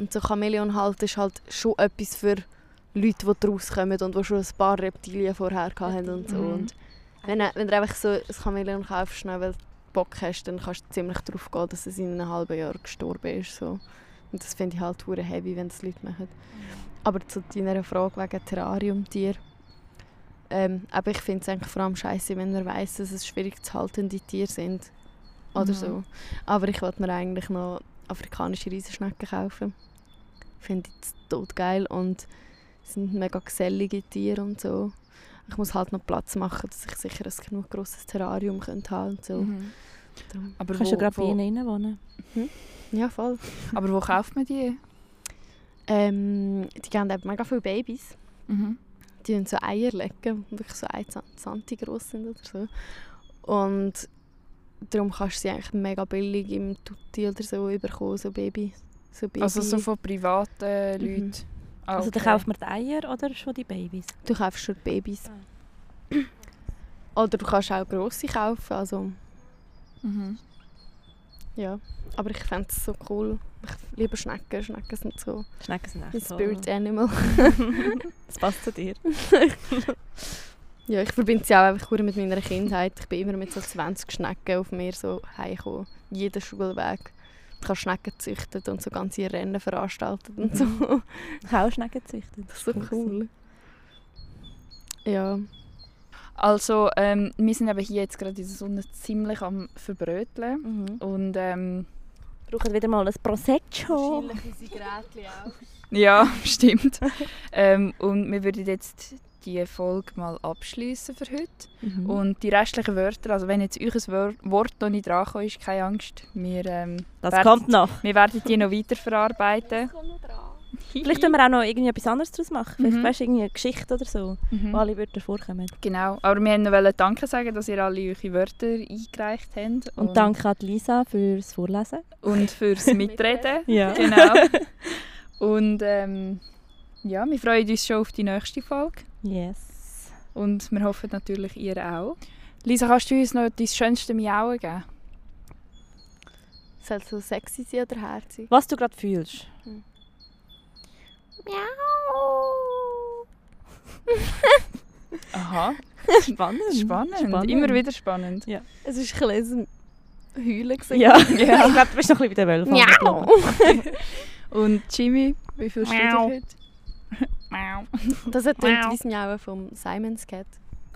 S4: Und so Chamäleon halten ist halt schon etwas für Leute, die daraus kommen und die schon ein paar Reptilien vorher haben und so.
S3: Mhm.
S4: Und wenn, du- wenn du einfach so ein Chamäleon kaufst, weil du Bock hast, dann kannst du ziemlich darauf gehen, dass es in einem halben Jahr gestorben ist. So. Und das finde ich halt hure heavy, wenn das Leute machen. Aber zu deiner Frage wegen Terrariumtier. Ähm, aber ich finde es eigentlich vor allem scheiße, wenn man weiß, dass es schwierig zu haltende Tiere sind. Oder
S3: Mhm.
S4: so. Aber ich wollte mir eigentlich noch afrikanische Riesenschnecken kaufen. Finde ich tot geil und sind mega gesellige Tiere und so. Ich muss halt noch Platz machen, dass ich sicher ein genug grosses Terrarium könnte haben und so.
S3: Mhm.
S4: Darum-
S3: Aber,
S1: Kannst
S3: wo,
S1: du gerade bei ihnen rein wohnen?
S4: Ja, voll.
S3: aber wo kauft man die?
S4: Ähm, die geben eben mega viele Babys.
S3: Mhm.
S4: die haben so Eier legen, die wirklich so 1 Santi groß sind oder so. Und darum kannst du sie eigentlich mega billig im Tutti oder so bekommen, so Baby. So Baby.
S3: Also so von privaten
S4: Mhm.
S3: Leuten? Ah,
S1: Also dann
S3: okay.
S1: kauft man die Eier oder schon die Babys?
S4: Du kaufst schon die Babys. Oder du kannst auch grosse kaufen, also
S3: Mhm.
S4: ja. Aber ich fände es so cool. Ich liebe Schnecken, Schnecken sind so
S1: Schnecken sind
S4: ein
S1: echt so.
S4: Spirit Animal.
S1: Das passt zu dir.
S4: Ja, ich verbinde sie auch einfach mit meiner Kindheit. Ich bin immer mit so 20 Schnecken auf mir so heimgekommen. Jeden Schulweg. Ich habe Schnecken gezüchtet und so ganze Rennen veranstaltet und so.
S1: Ich habe auch Schnecken gezüchtet.
S4: Das ist so cool. Ja.
S3: Also, ähm, wir sind eben hier jetzt gerade in der Sonne ziemlich am Verbröteln.
S1: Mhm.
S3: Und ähm,
S1: Brauchen wieder mal ein Prosecco.
S4: unsere Geräte auch.
S3: ja, stimmt. ähm, und wir würden jetzt die Folge mal abschließen für heute.
S1: Mhm.
S3: Und die restlichen Wörter, also wenn jetzt euch ein Wor- Wort noch nicht drankommt, ist keine Angst. Wir, ähm,
S1: das
S3: werden-
S1: kommt noch.
S3: wir werden die noch weiterverarbeiten.
S1: Vielleicht können wir auch noch irgendwie etwas anderes daraus machen. Vielleicht
S3: Mhm.
S1: weißt du, irgendwie eine Geschichte oder so,
S3: Mhm.
S1: wo alle Wörter vorkommen.
S3: Genau, aber wir wollten noch Danke sagen, dass ihr alle eure Wörter eingereicht habt.
S1: Und danke an Lisa fürs Vorlesen.
S3: Und fürs Mitreden.
S1: Ja.
S3: Genau. Und ähm, ja, wir freuen uns schon auf die nächste Folge.
S1: Yes.
S3: Und wir hoffen natürlich, ihr auch. Lisa, kannst du uns noch dein schönste Miauen geben?
S4: Soll es so sexy sein oder herzig?
S1: Was du gerade fühlst.
S3: Aha,
S1: Spannend.
S3: spannend.
S1: Spannend.
S3: Immer wieder spannend.
S4: Es war ein bisschen Heulen. gewesen.
S1: Ja,
S3: Ja.
S1: ich glaube, du bist noch ein bisschen bei den Wölfen.
S4: Miau.
S3: Und Jimmy, wie viel
S1: Miau.
S3: heute? Miau.
S4: Das hat
S1: Miau.
S4: das Miauen vom Simon's Cat.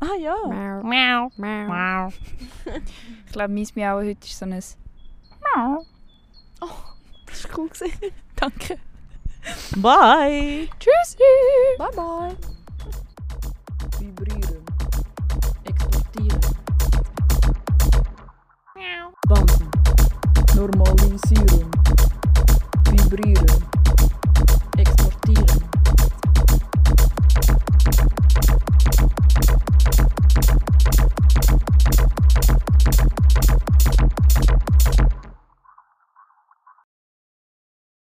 S1: Ah ja.
S4: Miau. Miau.
S3: Ich glaube, mein Miauen heute ist so ein Miau.
S4: Das war cool.
S3: Danke.
S1: Bye.
S3: Tschüssi.
S4: Bye bye.
S3: Vibrieren.
S1: Exportieren. Bouncen.
S3: Normalisieren. Vibrieren.